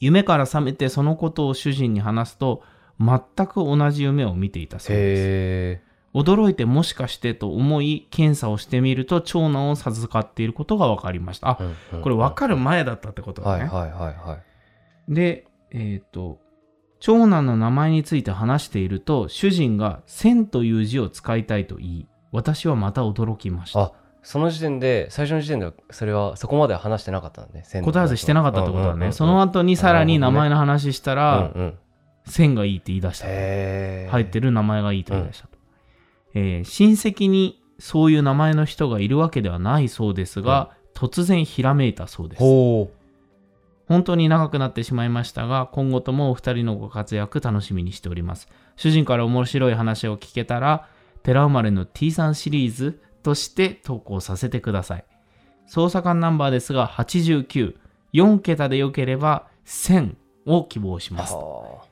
夢から覚めてそのことを主人に話すと全く同じ夢を見ていたそうです。
へ
驚いてもしかしてと思い検査をしてみると長男を授かっていることが分かりました。あ
え。うんうん。
これ分かる前だったってことだね、
はいはいはいはい。
でえっ、と長男の名前について話していると主人が「千」という字を使いたいと言い私はまた驚きました。
あその時点で、最初の時点では、それはそこまでは話してなかったんだね。線の
答え合わせしてなかったってことだね、
うんうんうん。うん
その後にさらに名前の話したら
うんうん。
「千」がいいって言い出した。入ってる名前がいいと言い出したと、えー親戚にそういう名前の人がいるわけではないそうですが、突然ひらめいたそうです。
ほ
本当に長くなってしまいましたが今後ともお二人のご活躍楽しみにしております。主人から面白い話を聞けたら寺生まれの T さんシリーズとして投稿させてください捜査官ナンバーですが894桁でよければ1000を希望し
う。
ます
は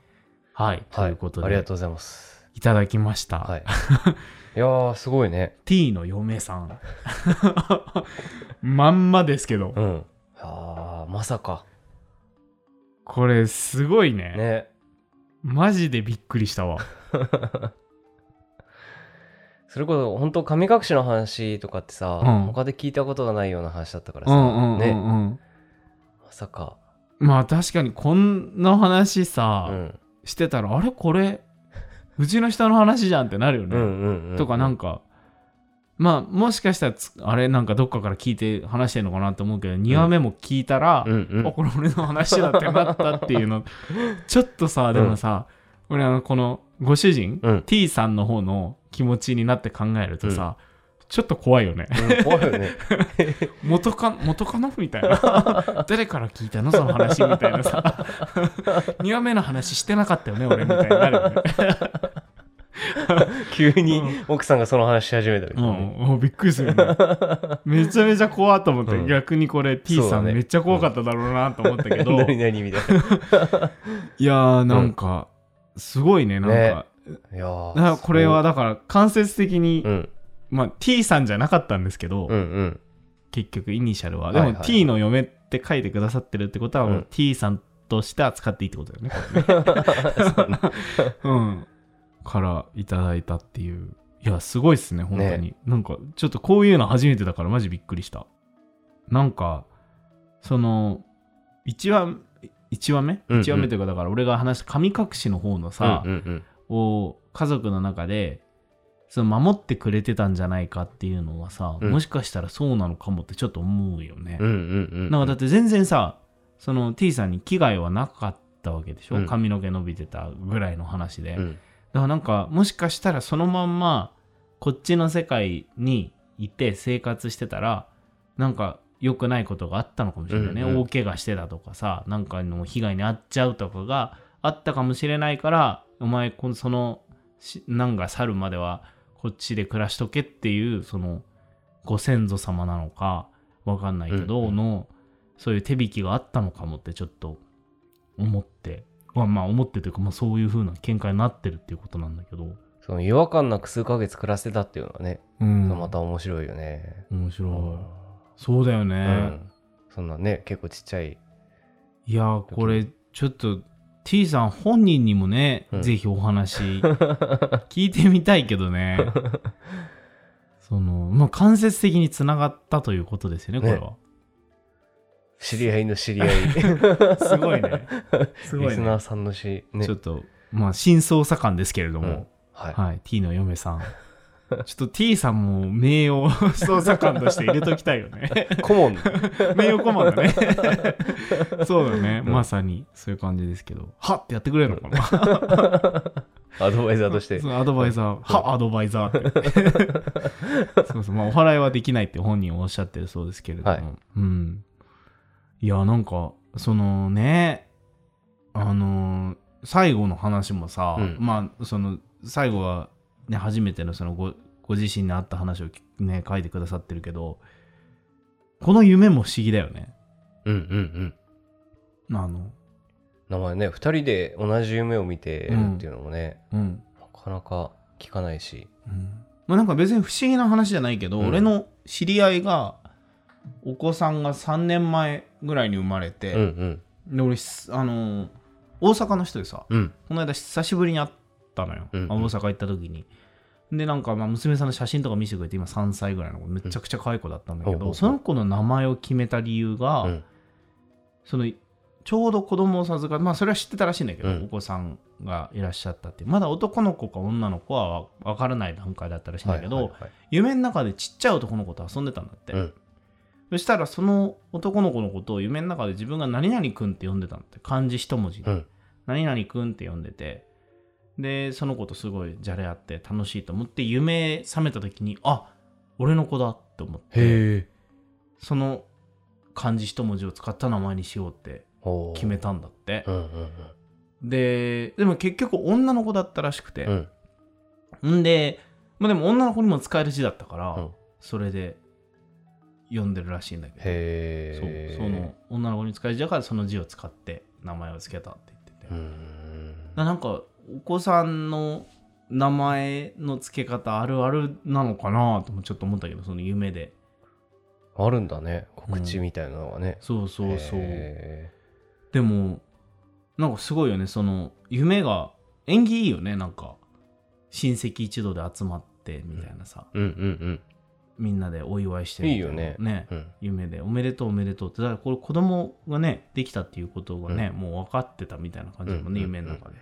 はい、
あ
ということで
ありがとうございます。
いただきました、
はい。いやー、すごいね。
T の嫁さん まんまですけど
うん。あー、まさか。
これすごいね
ね。
マジでびっくりしたわ
それこそ、本当神隠しの話とかってさ、
うん。
他で聞いたことがないような話だったからさ、
うんうんうん
ね。
うん。
まさか。
まあ確かにこんな話さ、
うん。
してたらあれ？これ？うちの人の話じゃんってなるよね、
うんうんうん。
とかなんか。まあもしかしたらつあれ？なんかどっかから聞いて話してんのかなと思うけど2話目も聞いたら、
うんうん
あこれ俺の話だってなったっていうの。ちょっとさでもさ、俺あのこのご主人、
うん。
T さんの方の気持ちになって考えるとさ、ちょっと怖いよね。
うん怖いよね。
元か元カノみたいな。誰から聞いたの？その話？みたいなさ。2話目の話してなかったよね俺みたいになるよね。
急に奥さんがその話し始めたみたいなね。
うん、びっくりするよね。めちゃめちゃ怖いと思って、
うん。
逆にこれ T さんめっちゃ怖かっただろうなと思ったけど、
何何みたいな。
いやーなんか、すごいねなんか,、
ねいや
これはだから間接的に、
うん。
まあ T さんじゃなかったんですけど、
うんうん。
結局イニシャルは。でも T の嫁って書いてくださってるってことは、T さんとして扱っていいってことだよね うん。からいただいたっていう。いやすごいっすね本当に、なんかちょっとこういうの初めてだからマジびっくりした。なんかその1話1話目、
うんうん。
1話目というかだから俺が話した神隠しの方のさ、
うんうん
を家族の中でその守ってくれてたんじゃないかっていうのはさ、
うん。
もしかしたらそうなのかもってちょっと思うよね。だって全然さその T さんに危害はなかったわけでしょ、
うん。
髪の毛伸びてたぐらいの話で、だか
うん
らなんかもしかしたらそのまんまこっちの世界にいて生活してたらなんか良くないことがあったのかもしれないね、
うんうん。
大怪我してたとかさなんかの被害に遭っちゃうとかがあったかもしれないからお前このそのし難が去るまではこっちで暮らしとけっていうそのご先祖様なのかわかんないけど、
うんうん。
のそういう手引きがあったのかもってちょっと思ってまあまあ思ってというか、まあ、そういう風な見解になってるっていうことなんだけど、
その違和感なく数ヶ月暮らせたっていうのはね、
うん。
また面白いよね。
面白い、
うん。
そうだよね、
うん。そんなね、結構ちっちゃい。
いやーこれちょっと T さん本人にもね、
うん。
ぜひお話 聞いてみたいけどね。そのまあ間接的につながったということですよねこれは、
知り合いの知り合い。
すごいね。すごいね。
リスナーさんのし、ね。
ちょ。っとまあ新捜査官ですけれども、
うん。はい。
はい、T の嫁さんちょっと T さんも名誉捜査官として入れときたいよね。
顧問。
名誉顧問だね。そうだね、
うん。
まさにそういう感じですけど。はってやってくれるのかな？
アドバイザーとして。
アドバイザー、は、アドバイザーって。そうそう、まあ、お払いはできないって本人はおっしゃってるそうですけれども。
はい。
うん。いや、なんか、そのね、あのー最後の話もさ、
うん。
まあ、その、最後は、ね、初めてのそのご、ご自身にあった話をきね、書いてくださってるけど、この夢も不思議だよね。
うんうんうん。
あの、
名前ね、二人で同じ夢を見てるっていうのもね、
うん。
なかなか聞かないし。
うんまあ、なんか別に不思議な話じゃないけど、
うん
俺の知り合いがお子さんが3年前ぐらいに生まれて、
うんうん
で俺すあのー大阪の人でさ
うん
この間久しぶりに会ったのよ、
うんうん
まあ大阪行った時にでなんかまあ娘さんの写真とか見せてくれて今3歳ぐらいの子めちゃくちゃ可愛い子だったんだけど、
うん
その子の名前を決めた理由が、
うん。
そのちょうど子供を授かまあそれは知ってたらしいんだけど、
うん。
お子さんがいらっしゃったってまだ男の子か女の子は分からない段階だったらしいんだけど、
はいはいはい。
夢の中でちっちゃい男の子と遊んでたんだって、
うん。
そしたらその男の子のことを夢の中で自分が何々くんって呼んでたんだって。漢字一文字で、
うん。
何々くんって呼んでてでその子とすごいじゃれ合って楽しいと思って夢覚めた時にあ俺の子だって思ってその漢字一文字を使った名前にしようって決めたんだって。
うんうん
ででも結局女の子だったらしくて
うん。う、ん
んでまあでも女の子にも使える字だったから、
うん。
それで呼んでるらしいんだけど。そうその女の子に使える字だからその字を使って名前を付けたって言ってて、
うーん。
ななんかお子さんの名前の付け方あるあるなのかなともちょっと思ったけどその夢で。
あるんだね。告知みたいなのがね、
そうそうそう。
へ
でもなんかすごいよね。その夢が縁起いいよね。なんか親戚一同で集まってみたいなさ、
ーうんうん。
みんなでお祝いしてる
いいよね。
ね。
うん。うん
夢でおめでとうおめでとうって。だからこれ子供がねできたっていうことがね、もう分かってたみたいな感じだもんね、夢の中で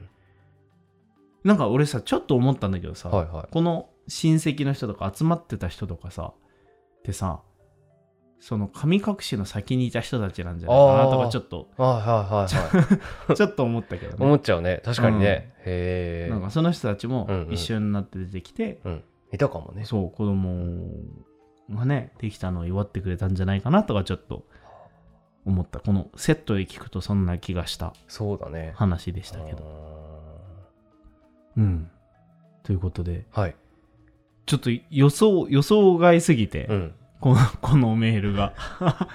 なんか俺さちょっと思ったんだけどさ、
はいはい。
この親戚の人とか集まってた人とかさってさその神隠しの先にいた人たちなんじゃないかなとかちょっと
はいはいはいはい。
ちょっと思ったけどね。
思っちゃうね。確かにね、へえ
なんかその人たちも
うんうん。
一緒になって出てきて、
うん。いたかもね。
そう子供がねできたのを祝ってくれたんじゃないかなとかちょっと思った。このセットで聞くとそんな気がした
そうだね。
話でしたけど。うん。ということで。
はい。
ちょっと予想予想外すぎて、
うん。
この このメールが。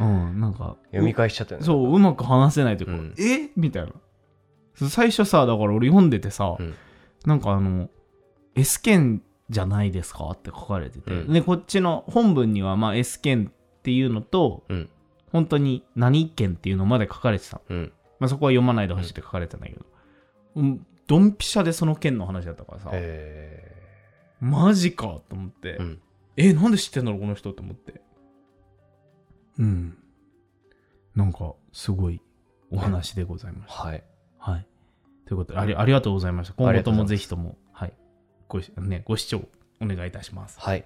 うんなんか
読み返しちゃったよね。
そううまく話せないというか、
うん。
え？みたいな。最初さだから俺読んでてさ、
うん。
なんかあの S 剣じゃないですかって書かれてて、
うん。
でこっちの本文にはまあ S 剣っていうのと
うん。
本当に何剣っていうのまで書かれてたの、
うん。
まあ、そこは読まないでほしいって書かれてたんだけど、うん、ドンピシャでその剣の話だったからさ、
へ
マジかと思って、
えうん。
えなんで知ってんだろうこの人って。思ってうん。なんかすごいお話でございました。
はい。
はい。ということでありありがとうございました。今後ともぜひともはい。ご,、ね、ご視聴お願いいたします。
はい。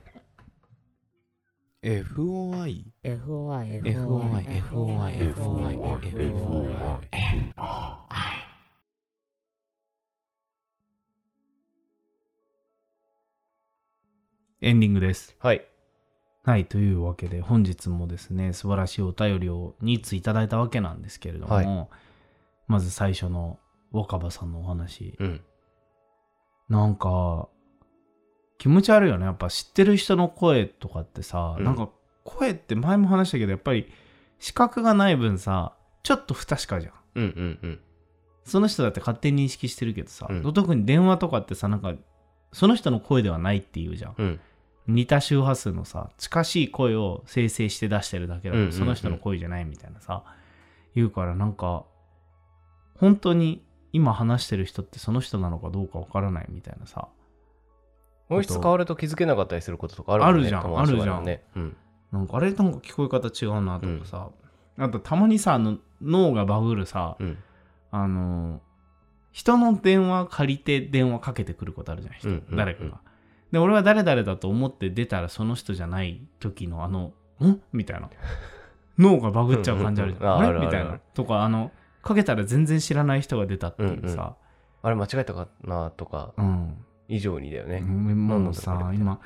FOI
FOI
FOI FOI FOI FOI
エンディングです。
はい。
はいというわけで本日もですね素晴らしいお便りを2通いただいたわけなんですけれども、
はい。
まず最初の若葉さんのお話。
うん。
なんか気持ち悪いよね。やっぱ知ってる人の声とかってさ、
うん。
なんか声って前も話したけどやっぱり視覚がない分さちょっと不確かじゃん。
うんうんうん。
その人だって勝手に認識してるけどさ、
うん。
特に電話とかってさなんかその人の声ではないっていうじゃん似た周波数のさ近しい声を生成して出してるだけだと、
うんうんうん。
その人の声じゃないみたいなさ言うからなんか本当に今話してる人ってその人なのかどうかわからないみたいなさ
音質変わると気づけなかったりすることとかあるね
あるじゃん
友達とかでも
ある
ねうん。
なんかあれなんか聞こえ方違うなとかさ、あとたまにさあの脳がバグるさ、
うん。
あの人の電話借りて電話かけてくることあるじゃん人、
うんうんうん。
誰かがで俺は誰々だと思って出たらその人じゃない時のあの「ん?」みたいな。脳がバグっちゃう感じあるじゃん、
ああるある
みたいな。とかあのかけたら全然知らない人が出たっていうさ、
あれ間違えたかなとか
うん。
以上にだよね。
うんもうさ今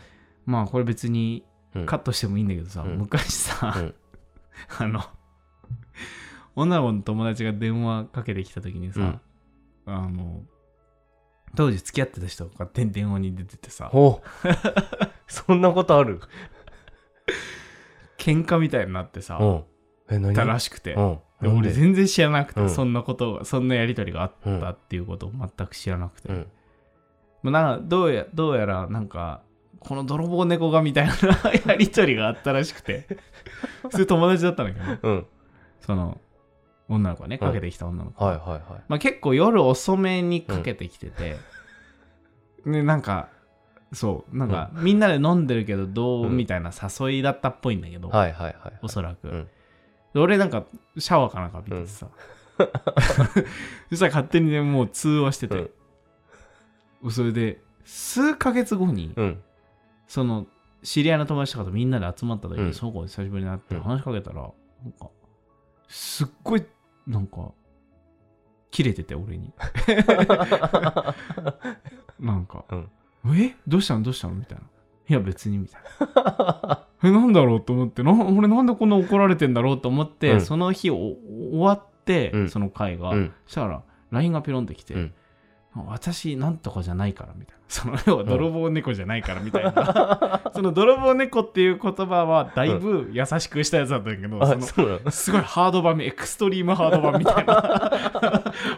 まあこれ別に
うん。
カットしてもいいんだけどさ、
うん。
昔さ、
うん。
あの女の子の友達が電話かけてきた時にさ、あの当時付き合ってた人が勝手に電話に出ててさ。
ほうそんなことある？
喧嘩みたいになってさ、
う。んえ何？
たらしくて、俺全然知らなくて、
うん。
そんなことがそんなやり取りがあったっていうことを全く知らなくて、
うん。
なんかどうやどうやらなんかこの泥棒猫がみたいな やり取りがあったらしくて。それ友達だったんだけど。ね
うん。
その女の子がねかけてきた女の子、
はいはいはい。
まあ、結構夜遅めにかけてきてて、でなんかそうなんか、みんなで飲んでるけどどう、
うん
みたいな誘いだったっぽいんだけど、
はいはいはい
おそらく、俺なんかシャワーかなんか浴びててさ、そしたら勝手にねもう通話してて、それで数ヶ月後に、
うん。
その知り合いの友達とかとみんなで集まった時に、
うん。
その子に久しぶりに会って
うん
話しかけたら、なんかすっごいなんか切れてて俺に。なんか、
うん
え？どうしたの？どうしたの？みたいないや別にみたいな。えなんだろうと思って。な俺なんでこんな怒られてんだろうと思って、
うん。
その日お終わって、
うん。
その会が、
うん。
そしたら LINE がピロンってきて、
うん
私なんとかじゃないからみたいな。その要は泥棒猫じゃないからみたいな、その泥棒猫っていう言葉はだいぶ優しくしたやつだったんだけど、その
あその？
すごいハード版エクストリームハード版みたいな。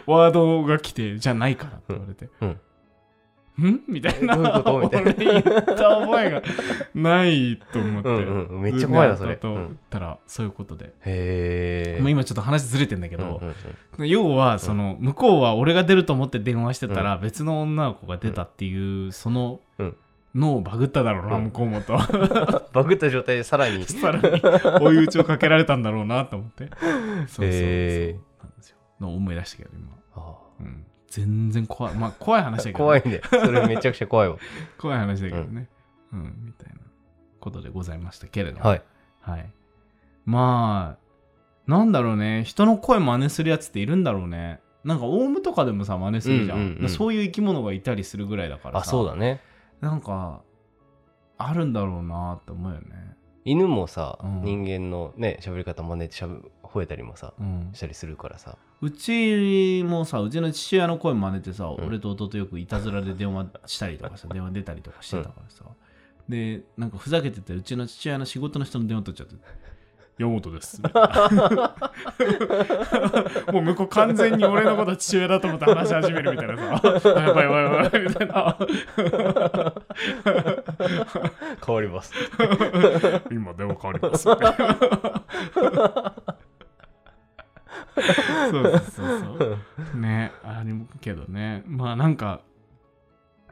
ワードが来てじゃないからって言われて、
うん
ん？みたいな。
どういうこと？みたいな。
俺言った覚えがないと思って、
うんうんめっちゃ怖いなそれ。
と言ったらそういうことで、
へえ
もう今ちょっと話ずれてんだけど、
うんうんうん。
要はその向こうは俺が出ると思って電話してたら別の女の子が出たっていうその
うん。
脳バグっただろうな
うん。
向こうもと。
バグった状態でさらに。
さらに追い打ちをかけられたんだろうなと思って。そうそうそう。なんですよ。の思い出したけど今、
あ。
うん、全然怖いまあ怖い話だけど
怖いねそれめちゃくちゃ怖いわ
怖い話だけどねうん、みたいなことでございましたけれども
はい
はい。まあ、なんだろうね。人の声真似するやつっているんだろうね。なんか、オウムとかでもさ、真似するじゃん。
うんうんうん
そういう生き物がいたりするぐらいだからさ。
あそうだね
なんか、あるんだろうなって思うよね。
犬もさ
うん
人間のね喋り方真似てしゃべ吠えたりもさ
うん。
したりするからさ
うちもさ、うちの父親の声真似てさ、
ん
俺と弟よくいたずらで電話したりとかさ、電話出たりとかしてたからさ。で、なんかふざけてて、うちの父親の仕事の人の電話取っちゃって。山本です。もう向こう完全に俺のこと父親だと思って話し始めるみたいなさ。あ やばいやばいやばいみたいな。
変わります
今電話変わります。そうそうそう。ね、ありもけどね。まあなんか、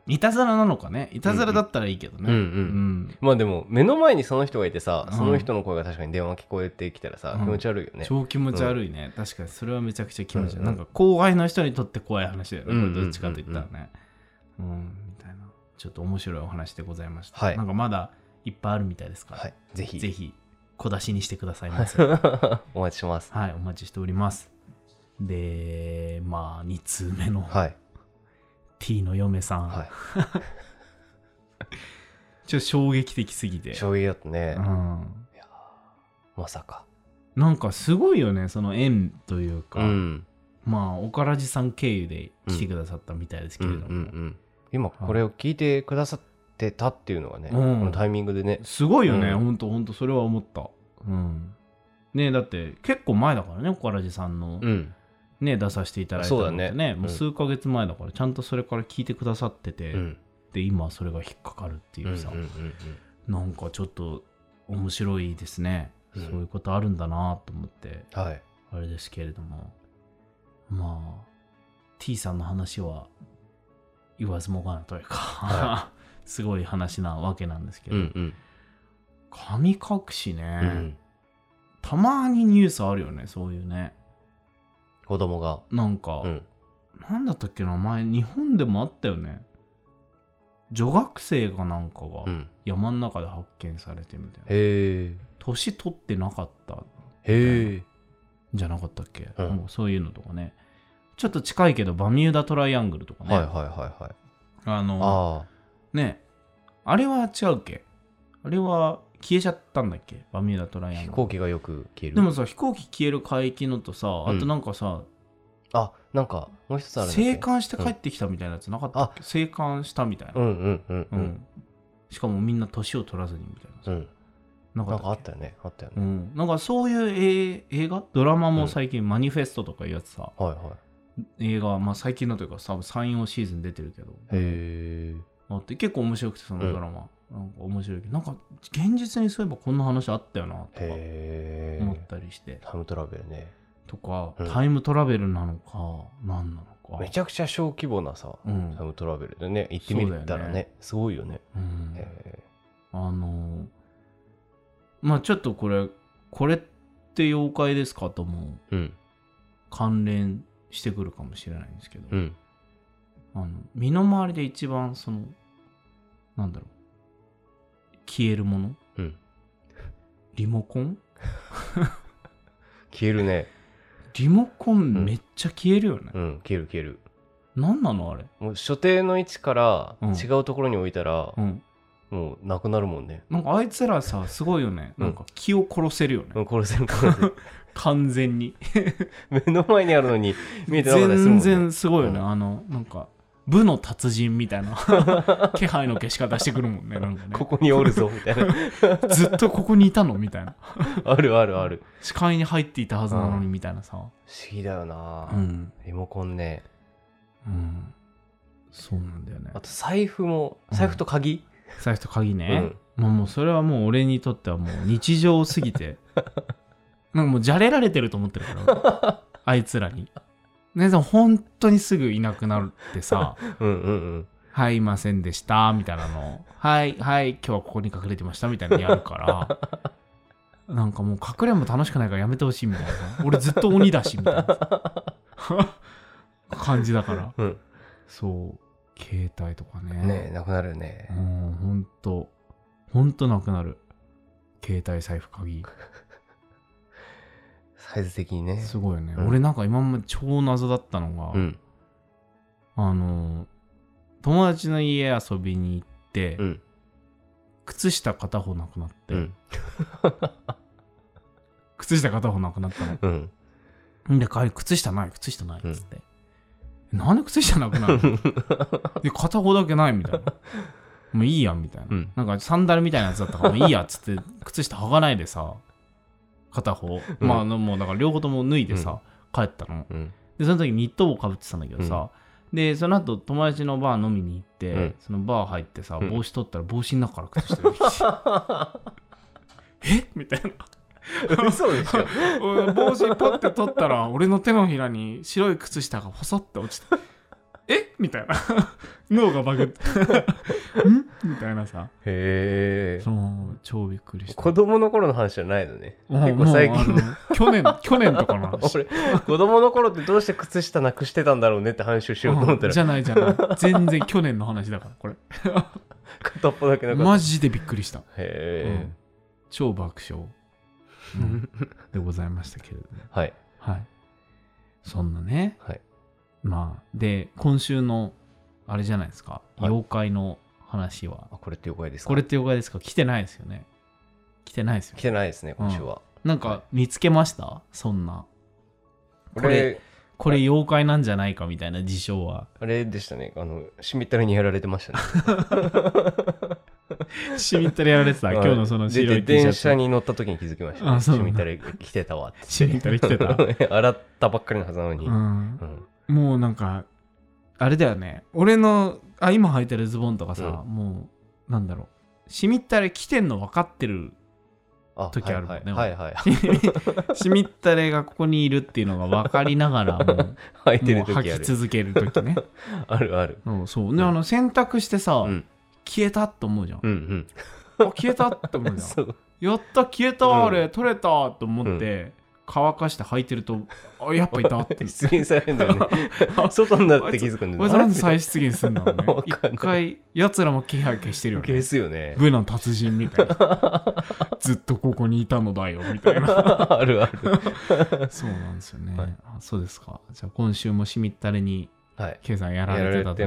いたずらなのかね。いたずらだったらいいけどね。
うんうん。
うん
まあでも目の前にその人がいてさ
うん。
その人の声が確かに電話聞こえてきたらさ
うん。
気持ち悪いよね。
超気持ち悪いね、確かにそれはめちゃくちゃ気持ち悪い、
うんうん。
なんか後輩の人にとって怖い話だよね、どっちかと言ったらね。うん。みたいな。ちょっと面白いお話でございました、
はい。
なんかまだいっぱいあるみたいですから、
はい。ぜひ。
ぜひ小出しにしてくださいませ。
お待ちしてます。
はいお待ちしております。でまあ2通目の
はい。
T の嫁さん、
はい。
ちょっと衝撃的すぎて、
衝撃だったね。
うん、
まさか。
なんかすごいよねその縁というか、
うん。
まあ岡ラジさん経由で来てくださったみたいですけ
うんうん
れども、
うん。今これを聞いてくださってたっていうのがねこ
うん。
のタイミングでね。
すごいよね、
うん。
ほんとほんとそれは思った。うん。ねだって結構前だからね岡ラジさんの
うん。
ね、出させていただいたのって
そうだね。
もう数ヶ月前だからちゃんとそれから聞いてくださってて、
うん。
で今それが引っかかるっていうさ、
うんうんうん
なんかちょっと面白いですね、
うん。
そういうことあるんだなと思って。
うんはい。
あれですけれども。まあ T さんの話は言わずもがなというか、
は
すごい話なわけなんですけど、
うんうん。
神隠しね、
うん。
たまにニュースあるよねそういうね。
子供が。
なんか、
うん。
なんだったっけな前日本でもあったよね。女学生かなんかが
うん。
山の中で発見されてみたいな、
へえ
年取ってなかった。
へえ
じゃなかったっけ、
うん。
もうそういうのとかね。ちょっと近いけどバミューダトライアングルとかね、
はいはいはいはい。
あの
あ
ねあれは違うっけ？あれは消えちゃったんだっけ？バミューダトライ
あ
アン
飛行機がよく消える。
でもさ飛行機消える海域のとさあ
うん。
となんかさ、
あなんかもう一つある
生還して帰ってきたみたいなやつなかったっけ、生還したみたいな、
うんうんうんう
うん。んしかもみんな年を取らずにみたいなさ、
うん。
な
かあ
っ
たたよね。あったよね。
うん、なんかそういう映映画？ドラマも最近マニフェストとかいうやつさ、
はいはい。
映画は、まあ、最近のというか多分34シーズン出てるけど。
へえ
あって結構面白くてそのドラマ、なんか面白いけどなんか現実にそういえばこんな話あったよなとか
へ
思っ
え
たりして。
タイムトラベルね。
とか、
うん。
タイムトラベルなのか何なのか。
めちゃくちゃ小規模なさ
うん。
タイムトラベルでね行ってみたら
そうだよ
ね。すごいよね。
うん。
へ
あのーまあちょっとこれこれって妖怪ですかとも関連してくるかもしれないんですけど、
うん
あの身の回りで一番そのなんだろう。消えるもの？
うん。
リモコン？
消えるね。
リモコン
ん。
めっちゃ消えるよね、
うん消える消える。
何なのあれ？
もう所定の位置から
うん。
違うところに置いたら
うん。
もうなくなるもんね。
なんかあいつらさすごいよね、
うん。
なんか気を殺せるよね、
うん殺せる殺せる。
完全に。
目の前にあるのに見えてなかったりするもんね。
全然すごいよね、
うん。
あのなんか部の達人みたいな 気配の消し方してくるもんねなんかね。
ここにおるぞみたいな。
ずっとここにいたのみたいな。
あるあるある。
視界に入っていたはずなのにみたいなさ。
不思議だよな、
うん、
リモコンね。
うん、そうなんだよね。
あと財布も
うん。
財布と鍵、
財布と鍵ね、まあもうそれはもう俺にとってはもう日常すぎて。なんかもうじゃれられてると思ってるからあいつらにねでも本当にすぐいなくなるってさ
うん、うんうん
はい、いませんでした、みたいなのを。はい、はい、今日はここに隠れてました、みたいなのやるから。なんかもう隠れんも楽しくないからやめてほしいみたいなさ。俺ずっと鬼だし、みたいなさ 感じだから。
うん
そう、携帯とかね。
ねえなくなるね
もうほんと、ほんとなくなる。携帯、財布、鍵。
サイズ的にね
すごいよね。
うん
俺なんか今まで超謎だったのが、
うん
あの、友達の家遊びに行って、
うん
靴下片方なくなって、
うん
靴下片方なくなったの。
うん
で、帰り、靴下ない、靴下ないっつって。なんで靴下なくなるの？で、片方だけないみたいな。もういいやんみたいな。
うん
なんかサンダルみたいなやつだったから、もういいやっつって、靴下履かないでさ、片方。
うん。
まあ、もうだから両方とも脱いでさ、帰ったの。
うん。
で、その時ニット帽かぶってたんだけどさ、で、その後友達のバー飲みに行って、
うん。
そのバー入ってさ、
うん。
帽子取ったら帽子の中から靴下出てきて、え？みたいな。
嘘でしょ。
俺帽子パッて取ったら俺の手のひらに白い靴下が細って落ちてえ？みたいな。脳がバグって。ん？みたいなさ。
へえ。
そう超びっくりした。
子供の頃の話じゃないのね。結構最近。
去年 去年とかの話。
俺子供の頃ってどうして靴下なくしてたんだろうねって話をしようと思った
うんじ
ら
ゃないじゃない。全然去年の話だからこれ。
片っぽだけなかった
マジでびっくりした、
へ
うん。超爆笑、うん。でございましたけれども。
えはい。
はい。そんなね。
はい
まあで今週のあれじゃないですか、
はい。
妖怪の話は。
あこれって妖怪ですか？
これって妖怪ですか？来てないですよね。来てないですよ
来てないですね今週は。
なんか見つけました？そんな。
こ
これ
れ
これ妖怪なんじゃないかみたいな事象は。
あれでしたね。あのしみったれにやられてましたね。
しみったれやられてた？今日のその白い
で
T シャツ。
電車に乗った時に気づきました。ね
あそう。
しみったれ来てたわって。
しみったれ来てた。
洗ったばっかりのはずなのに、
うん。
うん
もうなんかあれだよね。俺のあ今履いてるズボンとかさ、
う
もうなんだろう。しみったれ来てんの分かってる
あ
時あるもんね
はいはい、
し みったれがここにいるっていうのが分かりながら もう
履いてる
履き続ける時ね。
あるある。
うんそう。であの洗濯してさ、
うん。
消えたって思うじゃん、
うんうん。
あ消えたって思うじゃん。やった消えた
うん
あれ、取れたと思って、乾かして履いてるとあやっぱいたって。
出現されるんだよね。外になって気づくんだ
こいつなんで再出現すんだろうね 一回やつらも気配消してるよね。
消すよね。
部の達人みたいな。ずっとここにいたのだよみたいな。
あるある。
そうなんですよね、
はい。
あそうですか。じゃあ今週もしみったれに
はい。
計算や
や
られてたとい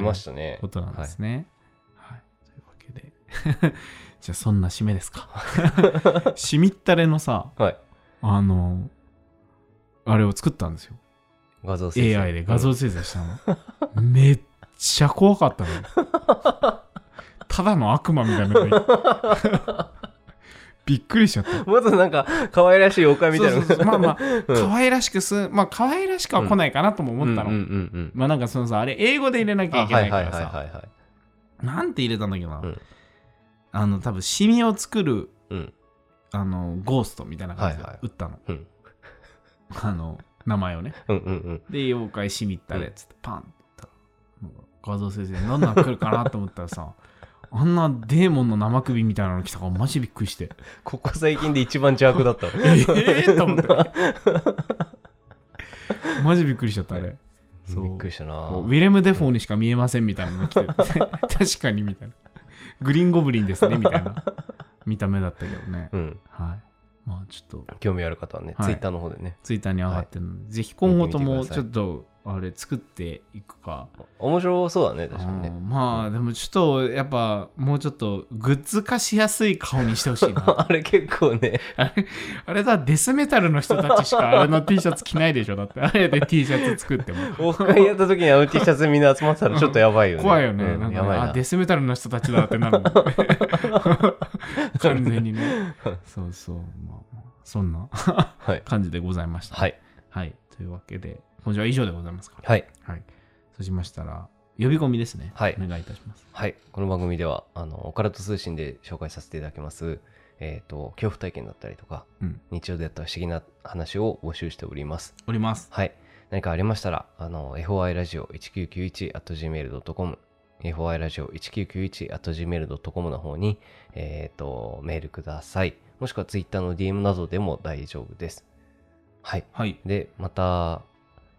ことなんですね。はい。というわけで。じゃあそんな締めですか。しみったれのさ、
はい。
あの、あれを作ったんですよ。
画像生成
AI で画像生成したの。めっちゃ怖かったの。ただの悪魔みたいな びっくりしちゃった。
もっとなんか可愛らしい妖怪みたいな
そうそうそうまあまあ、
うん
可愛らしくす、まあ可愛らしくは来ないかなとも思ったの。まあなんかそのさ、あれ英語で入れなきゃいけないからさ、なんて入れたんだっけどな。
うん
あの、多分シミを作る、
うん
あの、ゴーストみたいな感じで
はいはい
打ったの。
うん
あの、名前をね。
うんうんうん
で、妖怪しみったれっつってパンって言ったら、なんか画像生成で何なん来るかなと思ったらさ、あんなデーモンの生首みたいなの来たからマジびっくりして。
ここ最近で一番邪悪だったわ
ええと思って。マジびっくりしちゃった、あれ。そう
びっくりしたな
ウィレム・デフォーにしか見えませんみたいなのが来て 確かにみたいな。グリーンゴブリンですねみたいな見た目だったけどね。
うん
はい。まあちょっと
興味ある方はね、
はい。
ツイッターの方でね。
ツイッターに上がってるので、ぜひ今後ともちょっとあれ作っていくか。
面白そうだね確かに
う
ね
んまあでもちょっとやっぱもうちょっとグッズ化しやすい顔にしてほしいな。
あれ結構ね
あれ あれだデスメタルの人たちしかあれの T シャツ着ないでしょだってあれで T シャツ作っても。
オフ会やった時にあの T シャツみんな集まってたらちょっとやばいよね
怖いよね。
うん
なんか
やばいな
あデスメタルの人たちだってなるもんね完全にね。そうそう。まあまあ、そんな
はい
感じでございました。
はい
はい。というわけで、今週は以上でございますか。
はい
はい。そうしましたら、呼び込みですね。
はい
お願いいたします。
はいこの番組ではあのオカルト通信で紹介させていただきますえっ、と恐怖体験だったりとか
うん。
日常でやった不思議な話を募集しております
おります。
はい。何かありましたら、あの、FOI ラジオ 1991.gmail.com、FOI ラジオ 1991.gmail.com の方に、えっ、と、メールください。もしくは Twitter の DM などでも大丈夫です。はい。
はい。
で、また、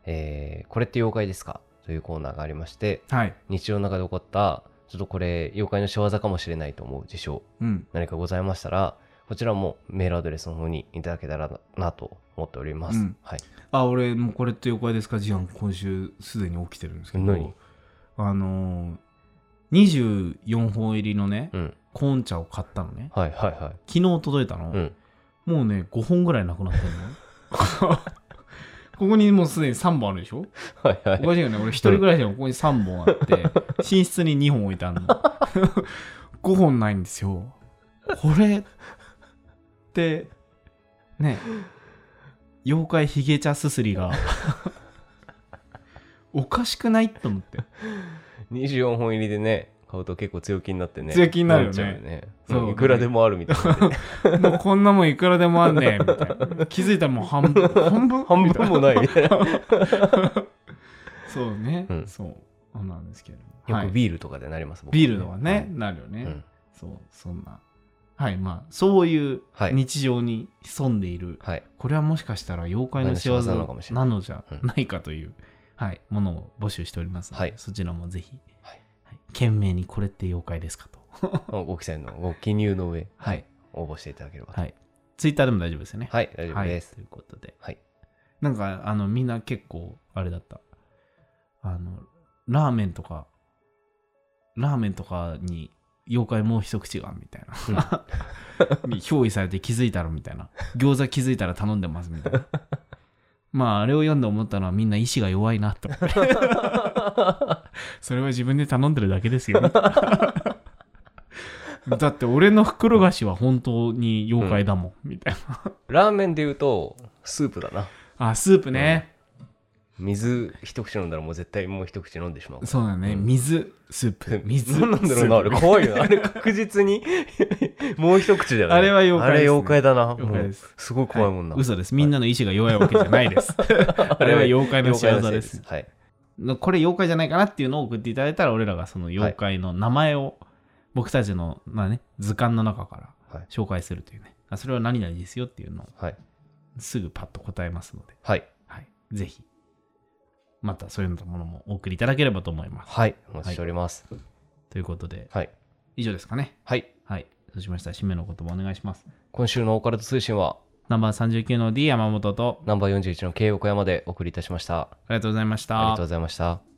えーこれって妖怪ですか？というコーナーがありまして、
はい。
日常の中で起こった、ちょっとこれ、妖怪の仕業かもしれないと思う事象、
うん。
何かございましたら、こちらもメールアドレスの方にいただけたらなと思っております。
うん
はい。
あ、俺、もうこれって妖怪ですか？事案、今週すでに起きてるんですけど、
何？
あのー、24本入りのね、
うん。
コーン茶を買ったのね。
はいはいはい。
昨日届いたの。
うん。
もうね、5本ぐらいなくなってるの。ここにもうすでに3本あるでしょ？
はいはい。
おかしいよね。俺一人暮らしでもここに3本あって、寝室に2本置いてあるの。5本ないんですよ。これって、ね、妖怪ヒゲ茶すすりが、おかしくない？と思って。
24本入りでね、買うと結構強気になってね。
強気になるよね
ね。
そう
うんいくらでもあるみたいなね。
もうこんなもんいくらでもあんねん、みたいな。気づいたらもう半分、半分？
半分もないみたいな。よ
そうね、
うん
そう。なんですけど。はい
くビールとかでなります、僕
ビールとかね、なるよね、
うん
そう、そんな。はい、まあ、そういう
はい
日常に潜んでいる、
はい。
これはもしかしたら妖怪の仕業
なのかもしれな
ないのじゃないかという、はい、ものを募集しておりますので、
はい
そちらもぜひ、
はい
はい懸命にこれって妖怪ですかと。
ご記載のご記入の上、
はい。
応募していただければと。
はい。ツイッターでも大丈夫ですよね。
はい、大丈夫です。
はい、ということで。
はい。
なんか、あの、みんな結構、あれだった。あの、ラーメンとか、ラーメンとかに、妖怪もう一口が、みたいな。に憑依されて気づいたら、みたいな。餃子気づいたら頼んでます、みたいな。まあ、あれを読んで思ったのは、みんな意志が弱いなと思って。それは自分で頼んでるだけですよ。だって、俺の袋菓子は本当に妖怪だもん、みたいな。
ラーメンで言うと、スープだな。
あ、スープね。
水一口飲んだらもう絶対もう一口飲んでしまう。
そうだね。
うん
水、スープ。水。
何なんだろうな、あれ怖いよな。あれ確実にもう一口だよね。
あれは妖怪ね
あれ妖怪だな。
妖怪です
すごい怖いもんな。
はい嘘です。みんなの意志が弱いわけじゃないです。あれは妖怪の仕業です。
はい。
これ妖怪じゃないかなっていうのを送っていただいたら、俺らがその妖怪の名前を、僕たちの、まあね、図鑑の中から
はい
紹介するというね。あそれは何々ですよっていうのを
はい。
すぐパッと答えますので、
はい。
はい。ぜひ、またそういうものもお送りいただければと思います。
はい。お待ちしております。
ということで、
はい。
以上ですかね。
はい。
はい。そうしましたら、締めの言葉お願いします。
今週のオカルト通信は、
ナンバー39の D 山本と、
ナンバー41の K 横山でお送りいたしました。
ありがとうございました。
ありがとうございました。